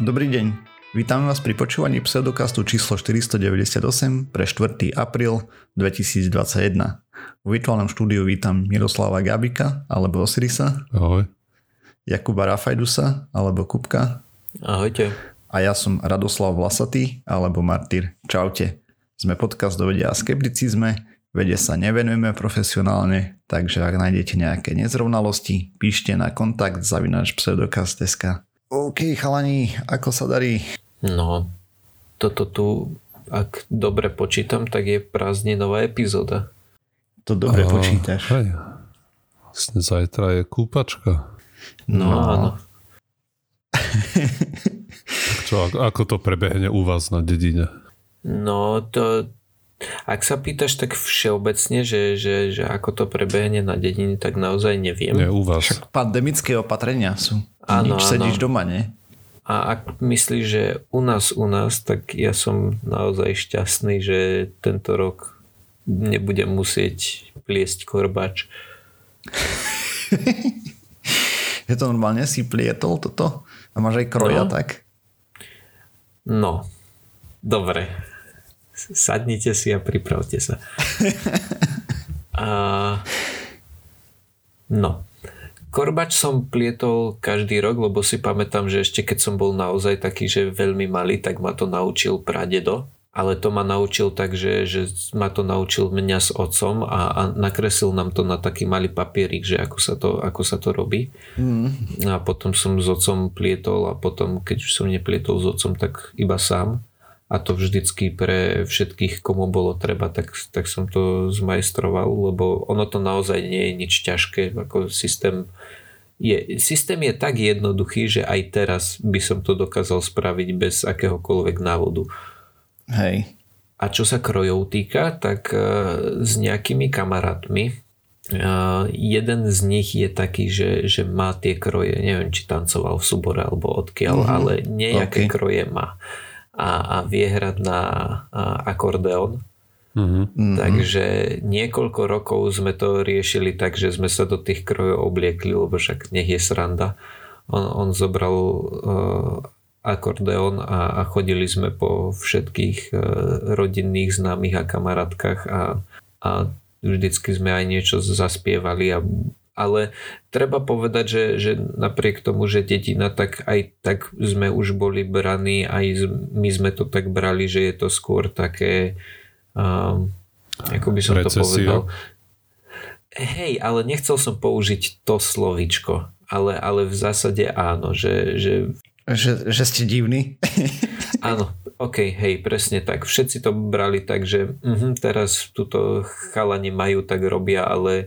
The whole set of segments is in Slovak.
Dobrý deň. Vítame vás pri počúvaní pseudokastu číslo 498 pre 4. apríl 2021. V virtuálnom štúdiu vítam Miroslava Gabika alebo Osirisa. Ahoj. Jakuba Rafajdusa alebo Kupka. Ahojte. A ja som Radoslav Vlasatý alebo Martyr. Čaute. Sme podcast do vedia a skepticizme. Vede sa nevenujeme profesionálne, takže ak nájdete nejaké nezrovnalosti, píšte na kontakt zavinač pseudokast.sk. OK, chalani, ako sa darí? No, toto tu, ak dobre počítam, tak je prázdninová epizóda. To dobre A, počítaš. Hej. Zajtra je kúpačka. No, No. áno. Čo, ako, ako to prebehne u vás na dedine? No, to... Ak sa pýtaš tak všeobecne, že, že, že ako to prebehne na dedine, tak naozaj neviem. Nie, u vás. Však pandemické opatrenia sú. Áno, Nič áno. sedíš doma, nie? A ak myslíš, že u nás, u nás, tak ja som naozaj šťastný, že tento rok nebudem musieť pliesť korbač. Je to normálne si plietol toto? A máš aj kroja, No. tak? No, dobre. Sadnite si a pripravte sa. A... No. Korbač som plietol každý rok, lebo si pamätám, že ešte keď som bol naozaj taký, že veľmi malý, tak ma to naučil pradedo. Ale to ma naučil tak, že, že ma to naučil mňa s otcom a, a nakreslil nám to na taký malý papierik, že ako sa to, ako sa to robí. Mm. A potom som s otcom plietol a potom, keď už som neplietol s otcom, tak iba sám. A to vždycky pre všetkých, komu bolo treba, tak, tak som to zmajstroval, lebo ono to naozaj nie je nič ťažké. Ako systém, je, systém je tak jednoduchý, že aj teraz by som to dokázal spraviť bez akéhokoľvek návodu. Hej. A čo sa krojov týka, tak e, s nejakými kamarátmi, e, jeden z nich je taký, že, že má tie kroje, neviem, či tancoval v súbore alebo odkiaľ, Mhm. ale nejaké OK. kroje má. A, a vie hrať na a, akordeón. Mhm. Mhm. Takže niekoľko rokov sme to riešili tak, že sme sa do tých krojov obliekli, lebo však nech je sranda. On, on zobral uh, akordeón a, a chodili sme po všetkých uh, rodinných známych a kamarátkach a, a vždycky sme aj niečo zaspievali a ale treba povedať, že, že napriek tomu, že dedina, tak aj tak sme už boli braní, aj my sme to tak brali, že je to skôr také um, ako by som to Recesia. povedal. Hej, ale nechcel som použiť to slovíčko, ale, ale v zásade áno, že, že Že, že ste divní? áno, ok, hej, presne tak. Všetci to brali tak, že uh, teraz túto chalani majú, tak robia, ale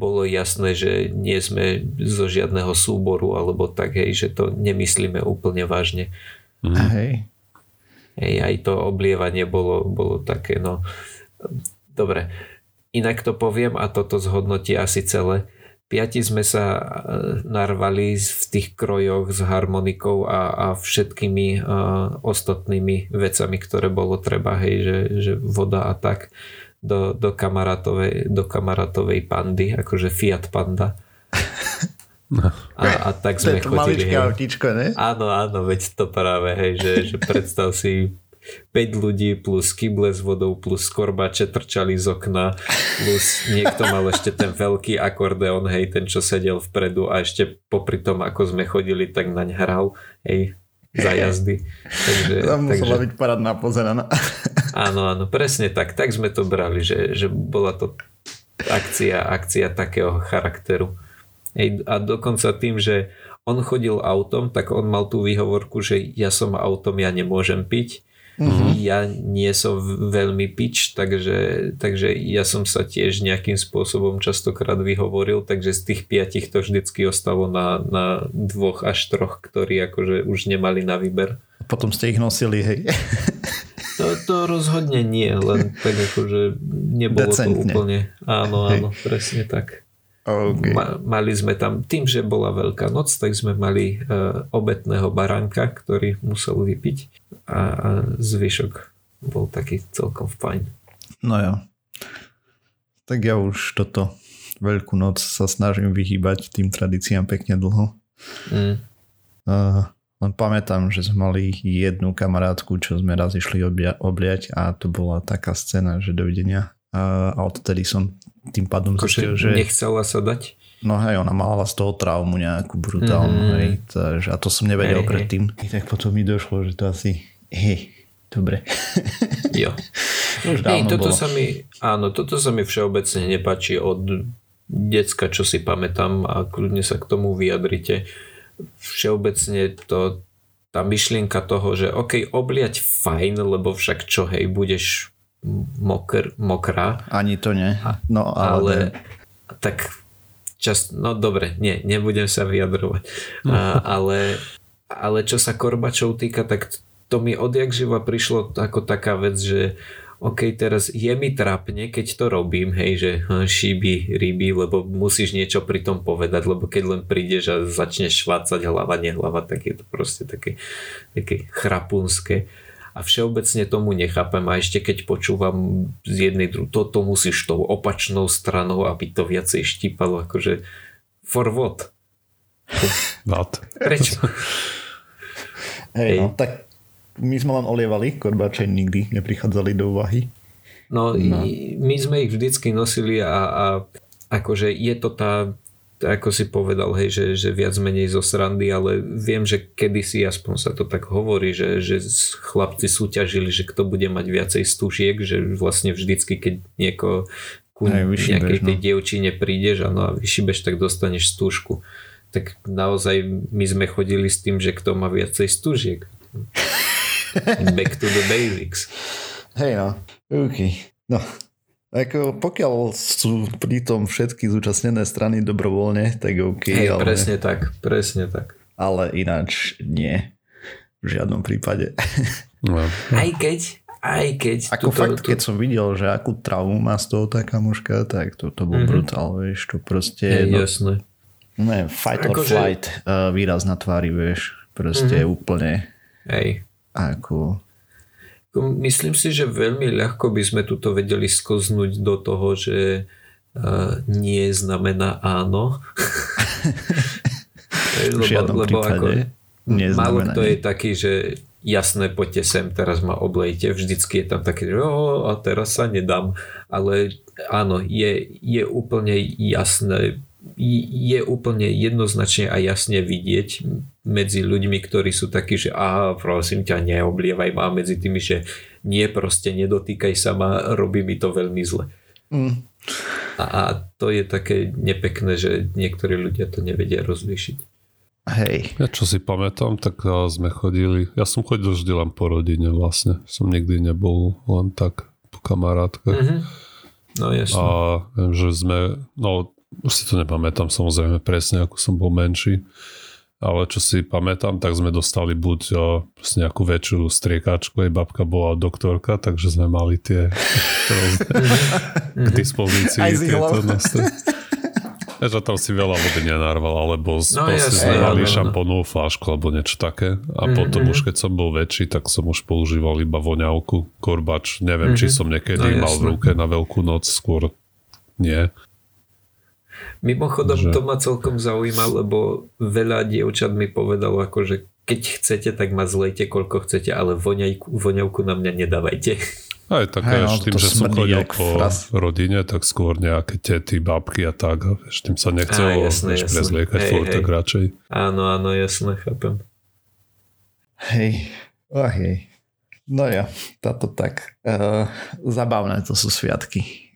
bolo jasné, že nie sme zo žiadneho súboru alebo tak, hej, že to nemyslíme úplne vážne. Mhm. Hej. Hej, aj to oblievanie bolo, bolo také, no... Dobre, inak to poviem a toto zhodnotí asi celé. Piati sme sa e, narvali v tých krojoch s harmonikou a, a všetkými uh, ostatnými vecami, ktoré bolo treba, hej, že, že voda a tak do, do, kamarátovej, do kamarátovej pandy, akože Fiat Panda. A, a tak To sme je to chodili. maličké hej. autíčko, ne? Áno, áno, veď to práve, hej, že, že predstav si 5 ľudí plus kyble s vodou plus korbače trčali z okna plus niekto mal ešte ten veľký akordeón, hej, ten čo sedel vpredu a ešte popri tom, ako sme chodili, tak naň hral, hej, za jazdy. Takže, Tam musela takže byť parádna pozeraná. áno, áno, presne tak, tak sme to brali, že, že bola to akcia, akcia takého charakteru. Hej, a dokonca tým, že on chodil autom, tak on mal tú výhovorku, že ja som autom, ja nemôžem piť. Mhm. Ja nie som veľmi pič, takže, takže ja som sa tiež nejakým spôsobom častokrát vyhovoril, takže z tých piatich to vždycky ostalo na, na dvoch až troch, ktorí akože už nemali na výber. Potom ste ich nosili, hej. To, to rozhodne nie, len tak akože nebolo Decentne. to úplne... Áno, Hej. áno, presne tak. OK. Ma, mali sme tam, tým, že bola veľká noc, tak sme mali uh, obetného baránka, ktorý musel vypiť a, a zvyšok bol taký celkom fajn. No jo. Tak ja už toto veľkú noc sa snažím vyhýbať tým tradíciám pekne dlho. Mm. Uh, Len pamätám, že sme mali jednu kamarátku, čo sme raz išli oblia- obliať a to bola taká scéna, že dovidenia. A odtedy som tým pádom Akože zistil, že... nechcela sa dať? No hej, ona mala z toho traumu nejakú brutálnu, Mhm. hej, takže, a to som nevedel hej. predtým. I tak potom mi došlo, že to asi, hej, dobre. Jo. Už Hej, toto bolo. sa mi, áno, toto sa mi všeobecne nepáči od decka, čo si pamätám a kľudne sa k tomu vyjadrite. Všeobecne to, tá myšlienka toho, že OK, obliať fajn, lebo však čo hej, budeš mokr, mokrá, Ani to nie. No ale ale, tak čas, no dobre, nie, nebudem sa vyjadrovať. A, ale, ale čo sa korbačov týka, tak to mi odjak živa prišlo ako taká vec, že OK, teraz je mi trápne, keď to robím, hej, že hm, šíby, ryby, lebo musíš niečo pri tom povedať, lebo keď len prídeš a začneš švácať hlava, nehlava, tak je to proste také, také chrapunské a všeobecne tomu nechápem a ešte keď počúvam z jednej druhy, toto musíš tou opačnou stranou, aby to viacej štípalo, akože for what? Nad. Prečo? hej, no, tak my sme len olievali, korbače nikdy neprichádzali do úvahy. No, No. my sme ich vždycky nosili a, a akože je to tá, ako si povedal, hej, že, že viac menej zo srandy, ale viem, že kedysi aspoň sa to tak hovorí, že, že chlapci súťažili, že kto bude mať viacej stúžiek, že vlastne vždycky, keď nieko ku nejakej tej no. dievčine prídeš ano, a vyšibeš, tak dostaneš stúžku. Tak naozaj my sme chodili s tým, že kto má viacej stúžiek. Back to the basics. Hej no, OK. No, ako pokiaľ sú pri tom všetky zúčastnené strany dobrovoľne, tak OK, Hej, ale, presne tak, presne tak. ale ináč nie. V žiadnom prípade. No. Aj keď, aj keď... Ako tuto- fakt, tu- keď som videl, že akú traumu má z toho tá kamoška, tak to, to bol Mhm. mm-hmm. brutál, vieš, to proste Hej, no, jasné. ne, fight or Akože- flight uh, výraz na tvári, vieš, proste mm-hmm. úplne Hej. ako Myslím si, že veľmi ľahko by sme tuto vedeli skoznúť do toho, že uh, nie znamená áno. v žiadnom prípade málo kto nie. je taký, že jasné, poďte sem, teraz ma oblejte. Vždycky je tam také, že "Jo, a teraz sa nedám. Ale áno, je, je úplne jasné, je úplne jednoznačne a jasne vidieť medzi ľuďmi, ktorí sú takí, že a prosím ťa, neoblievaj ma a medzi tými, že nie, proste nedotýkaj sa ma, robí mi to veľmi zle. mm, A, a to je také nepekné, že niektorí ľudia to nevedia rozlíšiť. hej, Ja čo si pamätám, tak a, sme chodili, ja som chodil vždy len po rodine vlastne. Som nikdy nebol len tak po kamarátkach. Mhm. No jasne. A viem, že sme, no už si to nepamätám samozrejme presne, ako som bol menší, ale čo si pamätám, tak sme dostali buď o, nejakú väčšiu striekačku, jej babka bola doktorka, takže sme mali tie rôzne k dispozícii tieto nástroje. Že tam si veľa vody nenarval, alebo No, proste sme mali šampónovú flášku alebo niečo také. A Mhm, potom mhm. už keď som bol väčší, tak som už používal iba voňavku, korbač. Neviem, či Mhm. som niekedy No, mal v jasné. ruke na veľkú noc, skôr nie. Mimochodom, Že- to ma celkom zaujíma, lebo veľa dievčat mi povedalo, ako, že keď chcete, tak ma zlejte koľko chcete, ale voňajku, voňavku na mňa nedávajte. Aj tak hey, no, tým, že som chodil po fras. rodine, tak skôr nejaké tety, babky a tak. A vieš, tým sa nechcelo prezliekať Hej, furt, hej. tak radšej. Áno, áno, jasné, chápem. hej, oh, hej. No ja, táto tak. Uh, zabavné to sú sviatky.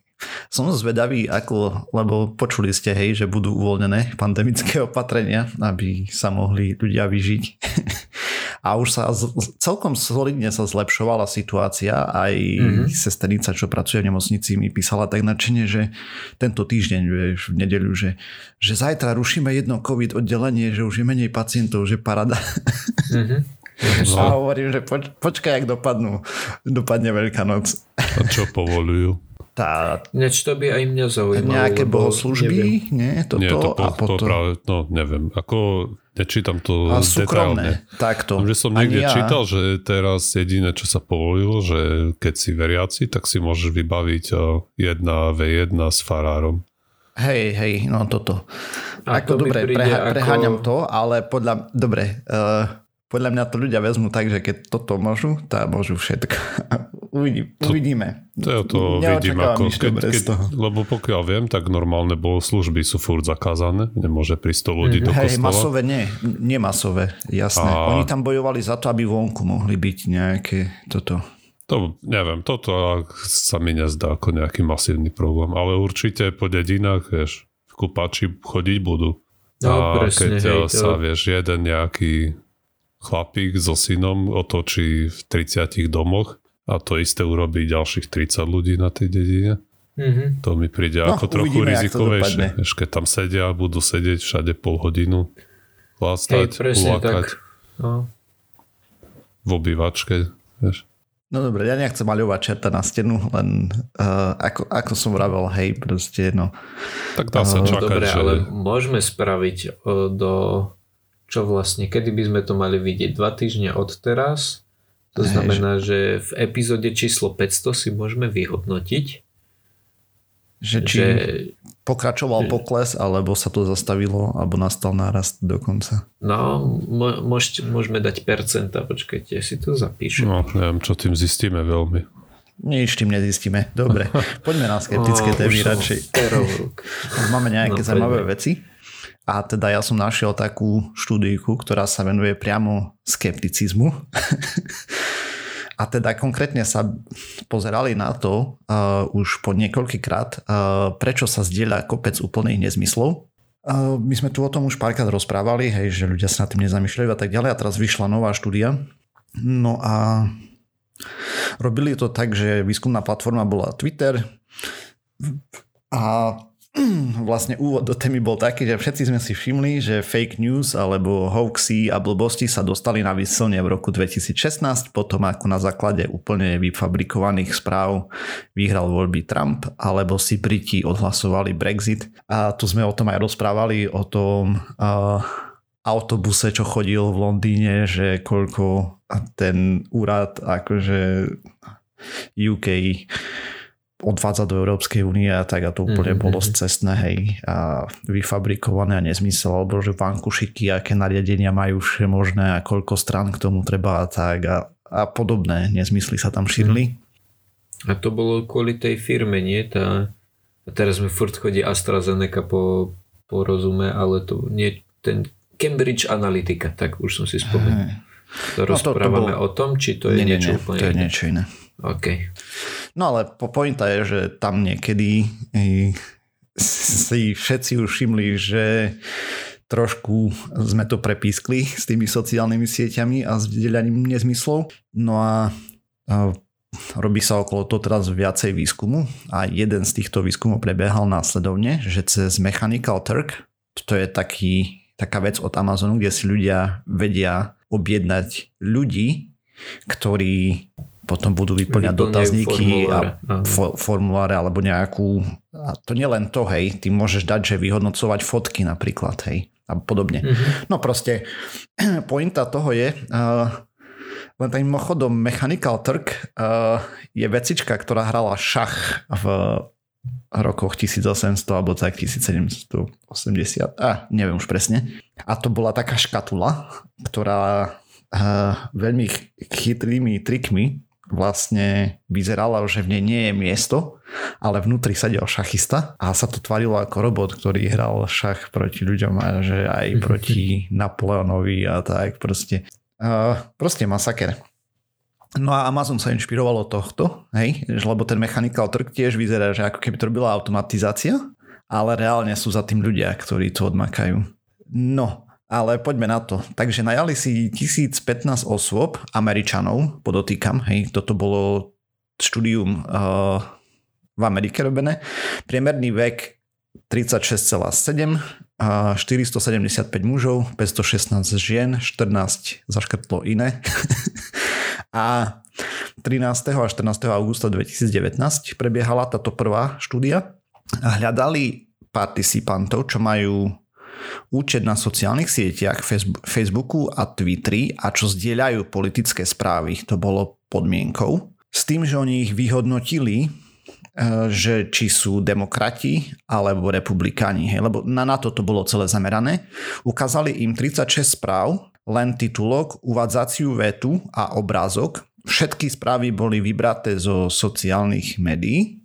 Som zvedavý, ako, lebo počuli ste, hej, že budú uvoľnené pandemické opatrenia, aby sa mohli ľudia vyžiť. A už sa celkom solidne sa zlepšovala situácia. Aj mm-hmm. sesternica, čo pracuje v nemocnici, mi písala tak nadšene, že tento týždeň, vieš, v nedeľu, že, že zajtra rušíme jedno COVID oddelenie, že už je menej pacientov, že parada. Mhm. A hovorím, že poč, počkaj, jak dopadnú. Dopadne Veľká noc. A čo povolujú? Tá, Ináč to by aj mňa zaujímalo. nejaké lebo bohoslužby, neviem. nie? Toto, nie, to, po, a to potom... práve, no neviem, ako nečítam to a detailne. súkromné, takto. Viem, že som niekde ja. čítal, že teraz jediné, čo sa povolilo, že keď si veriaci, tak si môžeš vybaviť o, jedna v1 s farárom. Hej, hej, no toto. A ako to mi dobre, preha- ako- preháňam to, ale podľa, dobre, uh, podľa mňa to ľudia vezmú tak, že keď toto môžu, tak môžu všetko. Uvidí, To- uvidíme. To ja to vidím ako, keď, keď, toho. lebo pokiaľ viem, tak normálne bohoslužby sú furt zakázané, nemôže prísť 100 ľudí do Hej, kostola. masové nie, nie masové, jasné. A- Oni tam bojovali za to, aby vonku mohli byť nejaké toto. To neviem, toto sa mi nezdá ako nejaký masívny problém, ale určite po dedinách, vieš, kupači chodiť budú. No, a presne, keď hej, sa, to- vieš, jeden nejaký chlapík so synom otočí v 30 domoch a to isté urobí ďalších 30 ľudí na tej dedine, Mhm. to mi príde No, ako trochu uvidíme, rizikovejšie. Vieš, keď tam sedia, budú sedieť všade pol hodinu, Hej, ulakať tak. No. v obývačke. Vieš. No dobre, ja nechcem maľovať čerta na stenu, len uh, ako, ako som vravel, hej, proste, no. Tak dá sa Áno, čakať, Dobre, že... ale môžeme spraviť o, do čo vlastne, kedy by sme to mali vidieť? Dva týždne od teraz? To Hej, znamená, že v epizóde číslo 500 si môžeme vyhodnotiť, Že či že pokračoval pokles, alebo sa to zastavilo, alebo nastal nárast dokonca. no, mo- môžeme dať percenta, počkajte, si to zapíšem. No, neviem, čo tým zistíme veľmi. Nič tým nezistíme. Dobre, poďme na skeptické témy radšej. Máme nejaké No, zaujímavé veci. A teda ja som našiel takú štúdiku, ktorá sa venuje priamo skepticizmu. A teda konkrétne sa pozerali na to uh, už po niekoľkýkrát, uh, prečo sa zdieľa kopec úplných nezmyslov. Uh, my sme tu o tom už párkrát rozprávali, hej, že ľudia sa nad tým nezamýšľajú a tak ďalej a teraz vyšla nová štúdia. No a robili to tak, že výskumná platforma bola Twitter a vlastne úvod do témy bol taký, že všetci sme si všimli, že fake news alebo hoaxy a blbosti sa dostali na vysilne v roku 2016, potom ako na základe úplne vyfabrikovaných správ vyhral voľby Trump, alebo si Briti odhlasovali Brexit. A tu sme o tom aj rozprávali, o tom uh, autobuse, čo chodil v Londýne, že koľko ten úrad akože UK odvádza do Európskej únie a tak a to úplne Mhm, bolo cestné, hej, a vyfabrikované a nezmysel, alebo že vankušiky, aké nariadenia majú možné a koľko strán k tomu treba a tak a, a podobné nezmysly sa tam šírili. A to bolo kvôli tej firme, nie? Tá, a teraz mi furt chodí AstraZeneca po, po rozume, ale to nie ten Cambridge Analytica, tak už som si spomenul. To No to- to rozprávame bolo- o tom, či to je nie, nie, niečo nie, úplne to je iné? niečo iné. OK. No ale po pointa je, že tam niekedy si všetci už všimli, že trošku sme to prepískli s tými sociálnymi sieťami a s vzdelaním nezmyslov. No a robí sa okolo toho teraz viacej výskumu a jeden z týchto výskumov prebiehal následovne, že cez Mechanical Turk, to je taký, taká vec od Amazonu, kde si ľudia vedia objednať ľudí, ktorí potom budú vyplňať dotazníky formuláre, a fo- formuláre alebo nejakú... A to nie len to, hej, ty môžeš dať, že vyhodnocovať fotky napríklad, hej, a podobne. Mhm. No proste, pointa toho je, uh, len tak mimochodom Mechanical Turk uh, je vecička, ktorá hrala šach v rokoch 1800 alebo tak 1780, a neviem už presne. A to bola taká škatula, ktorá veľmi ch- chytrými trikmi vlastne vyzerala, že v nej nie je miesto, ale vnútri sedel šachista a sa to tvarilo ako robot, ktorý hral šach proti ľuďom a že aj proti Napoleonovi a tak proste. Uh, proste masaker. No a Amazon sa inšpiroval od tohto, hej, lebo ten Mechanical Turk tiež vyzerá, že ako keby to robila automatizácia, ale reálne sú za tým ľudia, ktorí to odmakajú. No, ale poďme na to. Takže najali si 1015 osôb, Američanov, podotýkam, hej, toto bolo štúdium uh, v Amerike robené. Priemerný vek 36,7, a 475 mužov, 516 žien, 14 zaškrtlo iné. a 13. a 14. augusta 2019 prebiehala táto prvá štúdia. Hľadali participantov, čo majú účet na sociálnych sieťach, Facebooku- a Twitteri a čo zdieľajú politické správy. To bolo podmienkou. S tým, že oni ich vyhodnotili, e, že či sú demokrati alebo republikáni, hej, lebo na, na to to bolo celé zamerané. Ukázali im 36 správ len titulok, uvádzaciu vetu a obrázok. Všetky správy boli vybraté zo sociálnych médií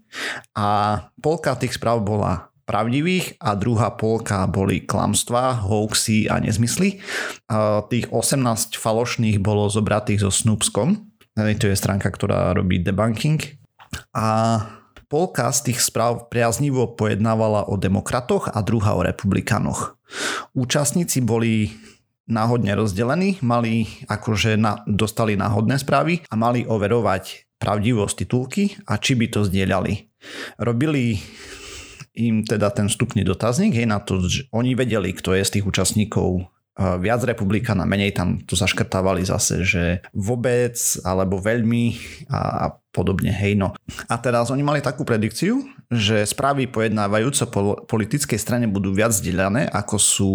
a polka tých správ bola pravdivých a druhá polka boli klamstvá, hoaxy a nezmysly. Tých 18 falošných bolo zobratých so Snoopskom. To je stránka, ktorá robí debunking. A polka z tých správ priaznivo pojednávala o demokratoch a druhá o republikanoch. Účastníci boli náhodne rozdelení, mali akože na, dostali náhodné správy a mali overovať pravdivosť titulky a či by to zdieľali. Robili im teda ten vstupný dotazník, hej, na to, že oni vedeli, kto je z tých účastníkov viac republikana, menej tam to zaškrtávali zase, že vôbec alebo veľmi a, a podobne, hej no. A teraz oni mali takú predikciu, že správy pojednávajúce po politickej strane budú viac zdieľané, ako sú,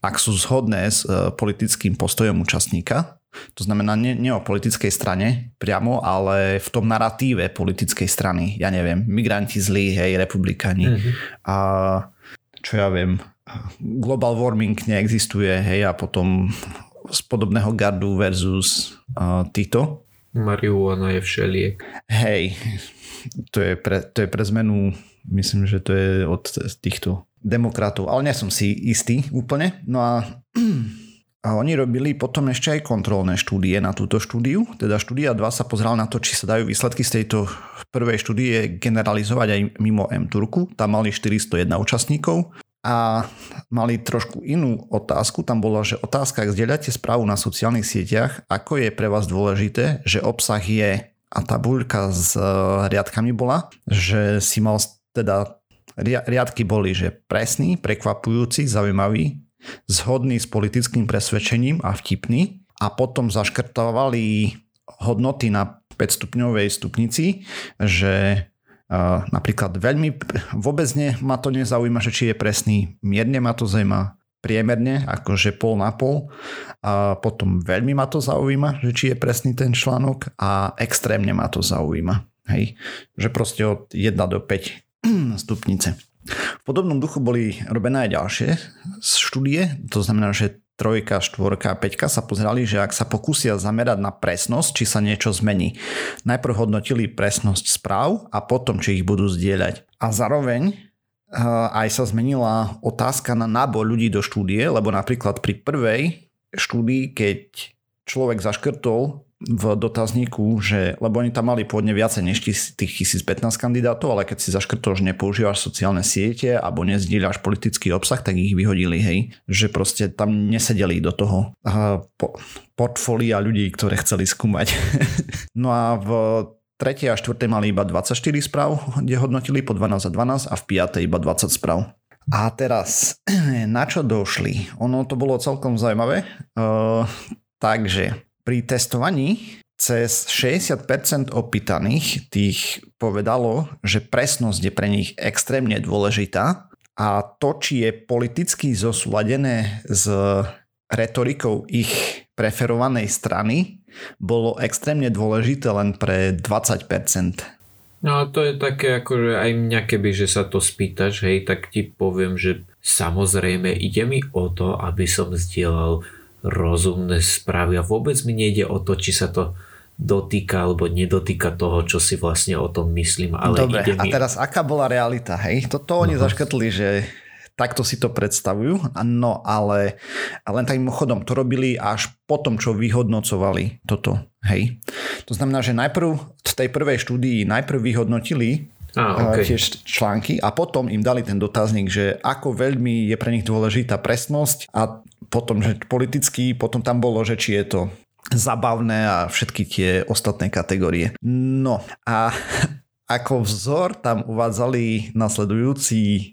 ak sú zhodné s e, politickým postojom účastníka. To znamená nie, nie o politickej strane priamo, ale v tom naratíve politickej strany. Ja neviem, migranti zlí, hej, republikani. Mm-hmm. A čo ja viem, global warming neexistuje, hej, a potom z podobného gardu versus uh, týto. Marihuana je všeliek. Hej, to je, pre, to je pre zmenu, myslím, že to je od týchto demokratov, ale nie som si istý úplne. No a, a oni robili potom ešte aj kontrolné štúdie na túto štúdiu. Teda štúdia 2 sa pozerala na to, či sa dajú výsledky z tejto prvej štúdie generalizovať aj mimo M-Turku. Tam mali 401 účastníkov a mali trošku inú otázku. Tam bola, že otázka, ak zdieľate správu na sociálnych sieťach, ako je pre vás dôležité, že obsah je a tabuľka s e, riadkami bola, že si mal teda riadky boli, že presný, prekvapujúci, zaujímavý, zhodný s politickým presvedčením a vtipný a potom zaškrtovali hodnoty na 5 stupňovej stupnici, že napríklad veľmi, vôbec ne, ma to nezaujíma, že či je presný, mierne ma to zaujíma, priemerne, akože pol na pol. A potom veľmi ma to zaujíma, že či je presný ten článok a extrémne ma to zaujíma. Hej? Že proste od 1 do 5 stupnice. V podobnom duchu boli robené aj ďalšie štúdie, to znamená, že trojka, štvorka a peťka sa pozerali, že ak sa pokúsia zamerať na presnosť, či sa niečo zmení. Najprv hodnotili presnosť správ a potom, či ich budú zdieľať. A zároveň eh, aj sa zmenila otázka na nábor ľudí do štúdie, lebo napríklad pri prvej štúdii, keď človek zaškrtol v dotazníku, že, lebo oni tam mali pôvodne viacej než tých 1015 kandidátov, ale keď si zaškrtol, že nepoužívaš sociálne siete alebo nezdieľaš politický obsah, tak ich vyhodili, hej. Že proste tam nesedeli do toho po, portfólia ľudí, ktoré chceli skúmať. no a v 3. a 4. mali iba 24 správ, kde hodnotili po 12 a 12 a v 5. iba 20 správ. A teraz, na čo došli? Ono to bolo celkom zaujímavé. Uh, takže pri testovaní cez 60% opýtaných tých povedalo, že presnosť je pre nich extrémne dôležitá a to, či je politicky zosúladené s retorikou ich preferovanej strany, bolo extrémne dôležité len pre 20%. No to je také ako, aj mňa keby, že sa to spýtaš, hej, tak ti poviem, že samozrejme ide mi o to, aby som zdieľal rozumné správy a vôbec mi nejde o to, či sa to dotýka alebo nedotýka toho, čo si vlastne o tom myslím. Ale Dobre, ide mi... a teraz aká bola realita, hej? Toto oni uh-huh. zaškrtli, že takto si to predstavujú, no ale len takým chodom to robili až po tom, čo vyhodnocovali toto, hej. To znamená, že najprv v tej prvej štúdii najprv vyhodnotili ah, okay. tiež články a potom im dali ten dotazník, že ako veľmi je pre nich dôležitá presnosť a potom, že politicky, potom tam bolo, že či je to zabavné a všetky tie ostatné kategórie. No a ako vzor tam uvádzali nasledujúci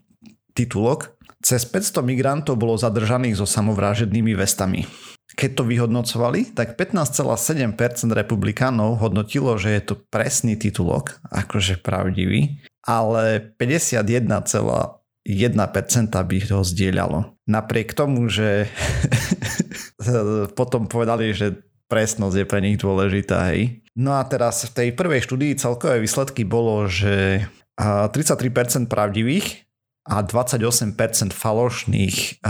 titulok. Cez 500 migrantov bolo zadržaných so samovrážednými vestami. Keď to vyhodnocovali, tak 15,7% republikánov hodnotilo, že je to presný titulok, akože pravdivý, ale 51,1% 1% by ho zdieľalo. Napriek tomu, že potom povedali, že presnosť je pre nich dôležitá. Hej. No a teraz v tej prvej štúdii celkové výsledky bolo, že 33% pravdivých a 28% falošných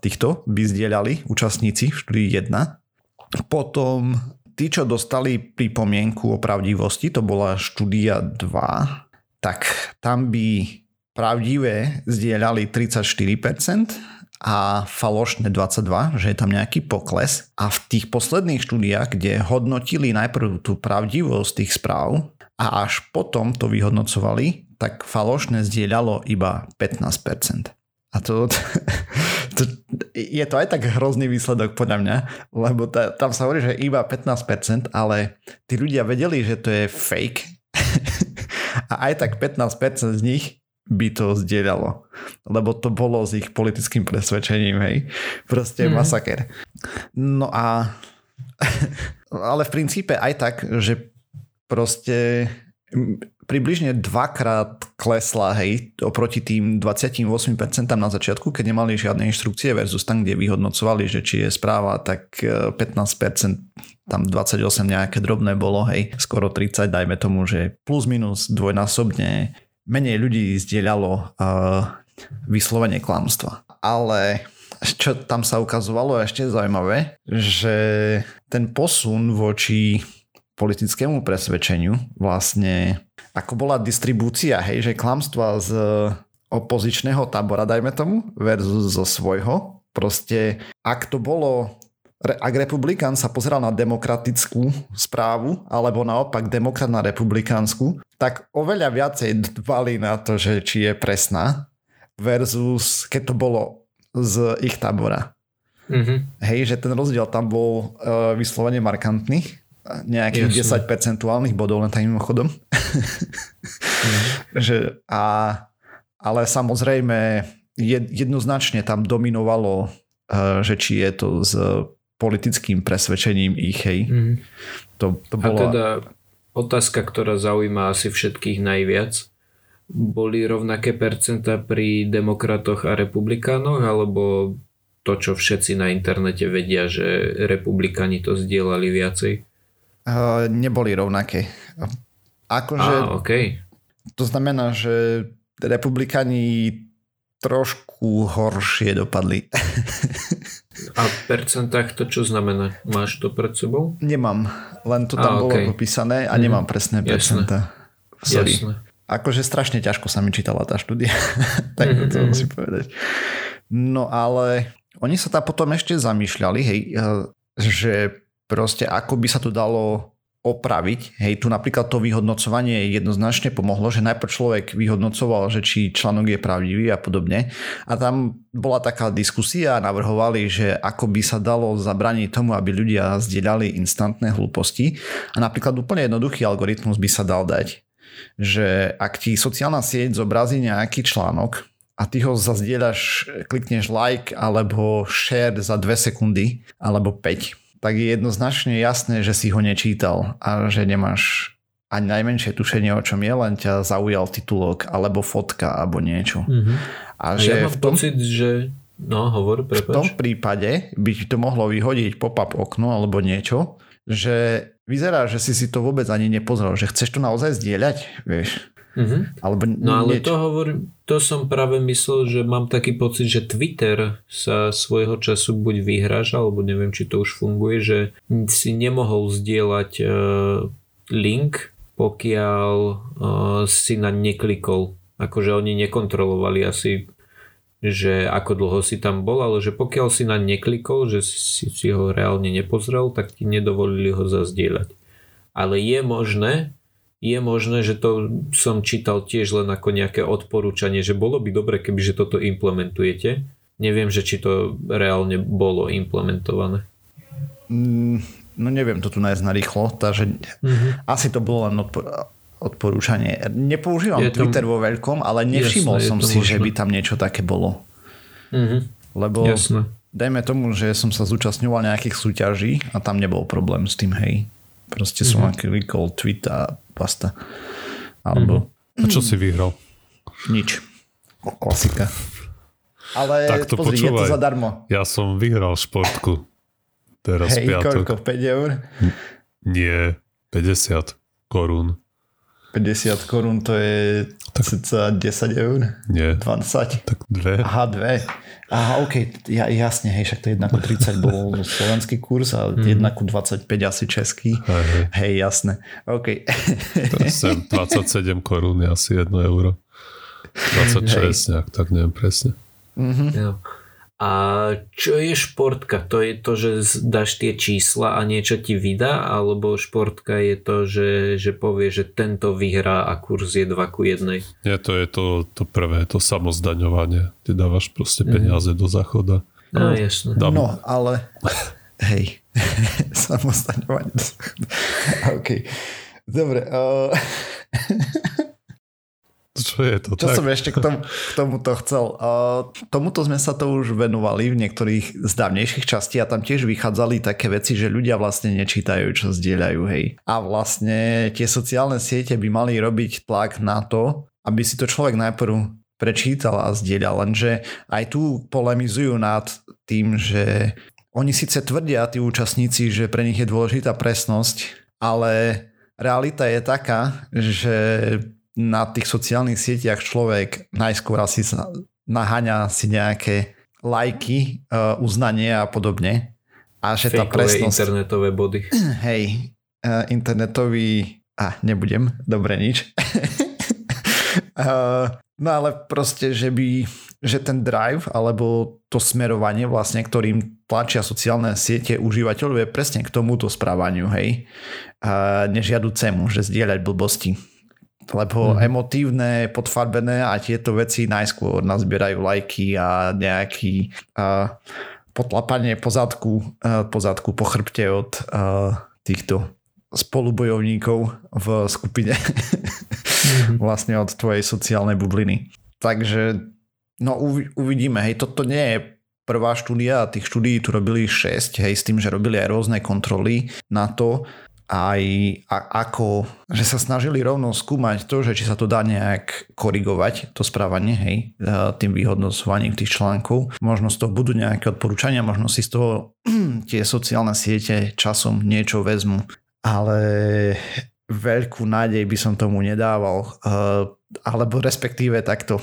týchto by zdieľali účastníci v štúdii 1. Potom tí, čo dostali pripomienku o pravdivosti, to bola štúdia 2, tak tam by pravdivé zdieľali 34%, a falošné 22, že je tam nejaký pokles. A v tých posledných štúdiách, kde hodnotili najprv tú pravdivosť tých správ a až potom to vyhodnocovali, tak falošné zdieľalo iba 15%. A to, to, je to aj tak hrozný výsledok podľa mňa, lebo ta, tam sa hovorí, že iba 15%, ale tí ľudia vedeli, že to je fake a aj tak 15% z nich by to zdieľalo. Lebo to bolo s ich politickým presvedčením, hej. Proste mm. masaker. No a ale v princípe aj tak, že proste približne dvakrát klesla, hej, oproti tým 28% na začiatku, keď nemali žiadne inštrukcie versus tam, kde vyhodnocovali, že či je správa, tak 15% e, tam 28 nejaké drobné bolo, hej, skoro 30, dajme tomu, že plus minus dvojnásobne menej ľudí zdieľalo uh, vyslovene klamstva. Ale čo tam sa ukazovalo ešte zaujímavé, že ten posun voči politickému presvedčeniu vlastne ako bola distribúcia, hej, že klamstva z opozičného tábora, dajme tomu, versus zo svojho. Proste, ak to bolo ak republikán sa pozeral na demokratickú správu, alebo naopak demokrat na republikánsku, tak oveľa viacej dbali na to, že či je presná, versus keď to bolo z ich tábora. Mm-hmm. Hej, že ten rozdiel tam bol uh, vyslovene markantný, nejakých Jasne. 10 percentuálnych bodov len tak mimochodom. mm-hmm. že, a, ale samozrejme jednoznačne tam dominovalo, uh, že či je to z politickým presvedčením ich, hej. Mm. To, to bola... A teda otázka, ktorá zaujíma asi všetkých najviac. Boli rovnaké percenta pri demokratoch a republikánoch, alebo to, čo všetci na internete vedia, že republikáni to zdieľali viacej? Uh, neboli rovnaké. Akože, ah, okay. To znamená, že republikáni trošku horšie dopadli. A v percentách to čo znamená? Máš to pred sebou? Nemám, len to tam a, bolo okay. popísané a nemám mhm. presné percentá. Sorry. Jasné. Akože strašne ťažko sa mi čítala tá štúdia. tak to mm-hmm. musím povedať. No ale oni sa tam potom ešte zamýšľali, hej, eh, že proste ako by sa to dalo opraviť. Hej, tu napríklad to vyhodnocovanie jednoznačne pomohlo, že najprv človek vyhodnocoval, že či článok je pravdivý a podobne. A tam bola taká diskusia navrhovali, že ako by sa dalo zabraniť tomu, aby ľudia zdieľali instantné hlúposti. A napríklad úplne jednoduchý algoritmus by sa dal dať, že ak ti sociálna sieť zobrazí nejaký článok, a ty ho zazdieľaš, klikneš like alebo share za 2 sekundy alebo 5 tak je jednoznačne jasné, že si ho nečítal a že nemáš ani najmenšie tušenie, o čom je, len ťa zaujal titulok, alebo fotka, alebo niečo. Mm-hmm. A, a že ja mám v tom, pocit, že... No, hovor, prepač. V tom prípade by ti to mohlo vyhodiť pop-up okno alebo niečo, že vyzerá, že si si to vôbec ani nepozrel, že chceš to naozaj zdieľať, vieš. Mm-hmm. Alebo no ale niečo. to hovorím, to som práve myslel, že mám taký pocit, že Twitter sa svojho času buď vyhráža, alebo neviem, či to už funguje, že si nemohol zdieľať uh, link, pokiaľ uh, si na neklikol. Akože oni nekontrolovali asi že ako dlho si tam bol, ale že pokiaľ si na neklikol, že si, si ho reálne nepozrel, tak ti nedovolili ho zazdieľať. Ale je možné, je možné, že to som čítal tiež len ako nejaké odporúčanie, že bolo by dobre, keby že toto implementujete. Neviem, že či to reálne bolo implementované. Mm, no neviem to tu nájsť na rýchlo, takže mm-hmm. asi to bolo len odpor- odporúčanie. Nepoužívam je Twitter vo veľkom, ale nevšimol jasné, som si, možné. že by tam niečo také bolo. Mm-hmm. Lebo jasné. dajme tomu, že som sa zúčastňoval nejakých súťaží a tam nebol problém s tým, hej. Proste som mm-hmm. klikol tweet a basta. Alebo... Mm-hmm. A čo si vyhral? Nič. Klasika. Ale tak to pozri, počúvaj. je to zadarmo. Ja som vyhral športku. Teraz Hej, koľko? 5 eur? Nie, 50 korún. 50 korún to je cca 10 eur? Nie. 20? Tak dve. Aha, dve. Aha, ok, ja, jasne, hej, však to 1 ku 30 bol slovenský kurz a 1 ku 25 asi český. Hej, hej. Hej, jasné. OK. To sem 27 korún je asi 1 euro. 26 nejak, tak neviem presne. Jo. A čo je športka? To je to, že z- dáš tie čísla a niečo ti vydá? Alebo športka je to, že, že povie, že tento vyhrá a kurz je 2 ku 1? Nie, to je to, to prvé, to samozdaňovanie. Ty dávaš proste peniaze do záchoda. No, jasné. Dám. No, ale... Hej. Samostaňovanie. OK. Dobre. Uh, Čo je to? čo tak? som ešte k, tomu, k tomuto chcel? Uh, tomuto sme sa to už venovali v niektorých z dávnejších častí a tam tiež vychádzali také veci, že ľudia vlastne nečítajú, čo zdieľajú. Hej. A vlastne tie sociálne siete by mali robiť tlak na to, aby si to človek najprv prečítal a zdieľal. Lenže aj tu polemizujú nad tým, že oni síce tvrdia, tí účastníci, že pre nich je dôležitá presnosť, ale realita je taká, že na tých sociálnych sieťach človek najskôr asi naháňa si nejaké lajky, uh, uznanie a podobne. A že tá Fejkové presnosť... internetové body. Hej, uh, internetový... A, nebudem, dobre, nič. uh, no ale proste, že by že ten drive alebo to smerovanie vlastne, ktorým tlačia sociálne siete užívateľov je presne k tomuto správaniu, hej. A nežiaducemu, že zdieľať blbosti. Lebo mm. emotívne, podfarbené a tieto veci najskôr nazbierajú lajky a nejaký a, potlapanie po zadku, a, po chrbte od týchto spolubojovníkov v skupine vlastne od tvojej sociálnej bubliny. Takže no uvi- uvidíme, hej, toto nie je prvá štúdia tých štúdií tu robili 6, hej, s tým, že robili aj rôzne kontroly na to, aj a, ako, že sa snažili rovno skúmať to, že či sa to dá nejak korigovať, to správanie, hej, tým vyhodnocovaním tých článkov. Možno z toho budú nejaké odporúčania, možno si z toho tie sociálne siete časom niečo vezmu, ale veľkú nádej by som tomu nedával, alebo respektíve takto,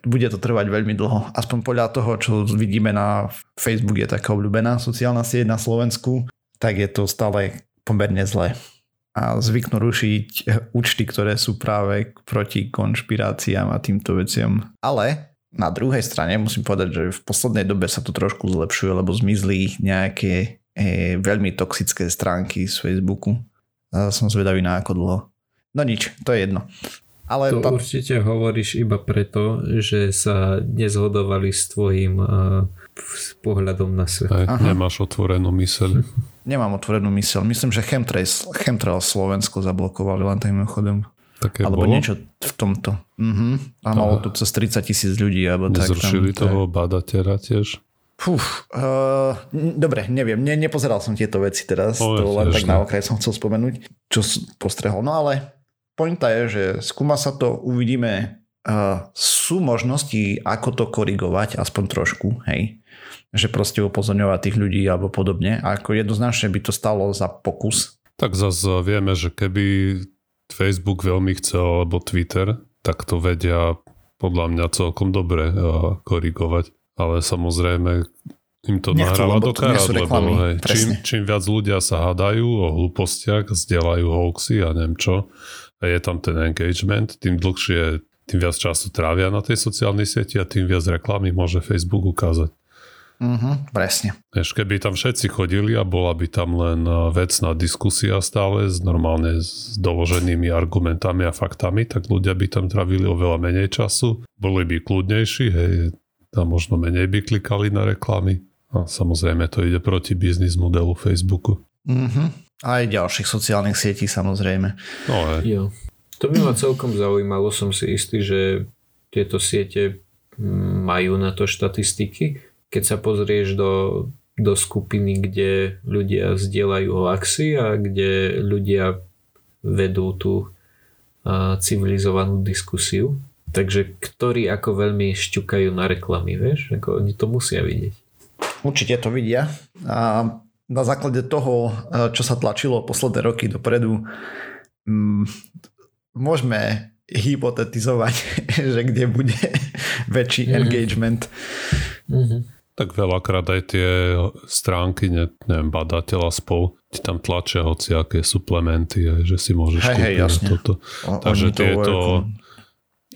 bude to trvať veľmi dlho. Aspoň podľa toho, čo vidíme na Facebook je taká obľúbená sociálna sieť na Slovensku, tak je to stále pomerne zlé. A zvyknú rušiť účty, ktoré sú práve proti konšpiráciám a týmto veciam. Ale na druhej strane musím povedať, že v poslednej dobe sa to trošku zlepšuje, lebo zmizli nejaké e, veľmi toxické stránky z Facebooku. A som zvedavý na ako dlho. No nič, to je jedno. Ale To tá... určite hovoríš iba preto, že sa nezhodovali s tvojim uh, s pohľadom na svet. Aj, Aha. nemáš otvorenú myseľ. Nemám otvorenú myseľ. Myslím, že Chemtrails, Chemtrails Slovensko zablokovali len tým mimochodom. Také Alebo bolo? niečo v tomto. Uh-huh. A malo to cez 30 tisíc ľudí. Alebo tak, Nezrušili tam, toho badateľa tiež? Fuf, uh, dobre, neviem, ne, nepozeral som tieto veci teraz, O, to len tak ne. na okraj som chcel spomenúť, čo postrehol. No ale pointa je, že skúma sa to, uvidíme, uh, sú možnosti, ako to korigovať, aspoň trošku, hej, že proste upozorňovať tých ľudí alebo podobne. A ako jednoznačne by to stalo za pokus. Tak zase vieme, že keby Facebook veľmi chcel, alebo Twitter, tak to vedia podľa mňa celkom dobre uh, korigovať. Ale samozrejme im to nahráva do karát, lebo hej, čím, čím viac ľudia sa hádajú o hlúpostiach, zdieľajú hoaxy a neviem čo, a je tam ten engagement, tým dlhšie, tým viac času trávia na tej sociálnej sieti a tým viac reklamy môže Facebook ukázať. Uh-huh, presne. Vieš, keby tam všetci chodili a bola by tam len eh, vecná diskusia stále s normálne s doloženými argumentami a faktami, tak ľudia by tam travili oveľa menej času, boli by kľudnejší, hej, tam možno menej by klikali na reklamy. A samozrejme to ide proti biznis modelu Facebooku. Uh-huh. Aj ďalších sociálnych sietí samozrejme. No hej, Jo. To by ma celkom zaujímalo, som si istý, že tieto siete mm, majú na to štatistiky. Keď sa pozrieš do, do skupiny, kde ľudia zdieľajú hoaxy a kde ľudia vedú tú a, civilizovanú diskusiu. Takže ktorí ako veľmi šťukajú na reklamy, vieš? Ako oni to musia vidieť. Určite to vidia. A na základe toho, čo sa tlačilo posledné roky dopredu, mm, môžeme hypotetizovať, že kde bude väčší mm. engagement. Mm-hmm. Tak veľakrát aj tie stránky, ne, neviem, badateľa spol, ti tam tlačia hociaké suplementy, že si môžeš hej, kúpiť hej, jasne. toto. O, Takže tieto,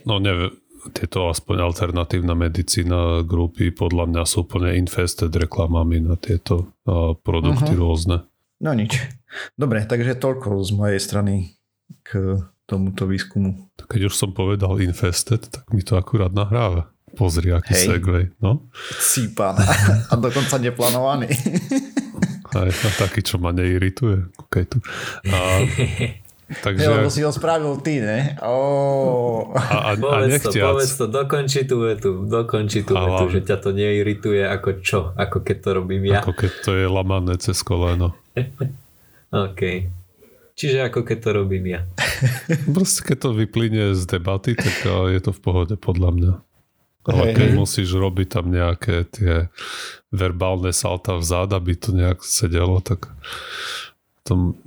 no neviem, tieto aspoň alternatívna medicína grupy podľa mňa sú úplne infested reklamami na tieto uh, produkty Mhm. rôzne. No nič. Dobre, takže toľko z mojej strany k tomuto výskumu. Keď už som povedal infested, tak mi to akurát nahráva. Pozri, aký Hej. segway. No? Cípan. A dokonca neplánovaný. Aj, a taký, čo ma neirituje. Kúkaj tu. A, takže, lebo si ho spravil ty, ne? Oh. a, a, a Povedz to, nechtiac. povedz to, dokonči tú vetu, dokonči tú A vetu, že ťa to neirituje ako čo, ako keď to robím ja. Ako keď to je lamané cez koleno. OK. Čiže ako keď to robím ja. Proste keď to vyplynie z debaty, tak a, je to v pohode podľa mňa. Ale Hej, keď hej. musíš robiť tam nejaké tie verbálne salta vzad, aby to nejak sedelo, tak to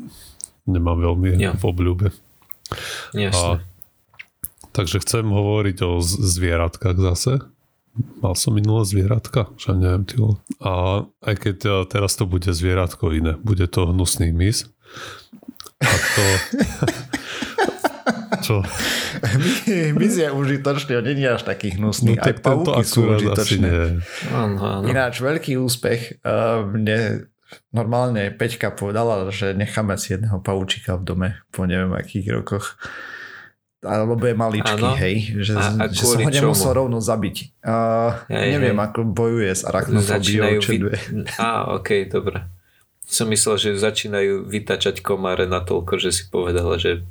nemám veľmi Jo. v obľúbe. Jasne. Takže chcem hovoriť o zvieratkách zase. Mal som minulé zvieratka, že neviem. Ty. A aj keď a, teraz to bude zvieratko iné, bude to hnusný mis. A to... Čo? Mys je užitočný, on nie je až taký hnusný. No, Aj tak tento pavúky sú užitočné. Áno, áno. Ináč veľký úspech. Uh, mne normálne Peťka povedala, že necháme si jedného pavúčika v dome po neviem akých rokoch. Alebo je maličký, Áno. hej. Že, A- a že som ho nemusel čomu? rovno zabiť. Uh, Hej, neviem, hej. ako bojuje s arachnofóbiou. Vy... dve. Á, ok, dobre. Som myslel, že začínajú vytačať komáre natoľko, že si povedala, že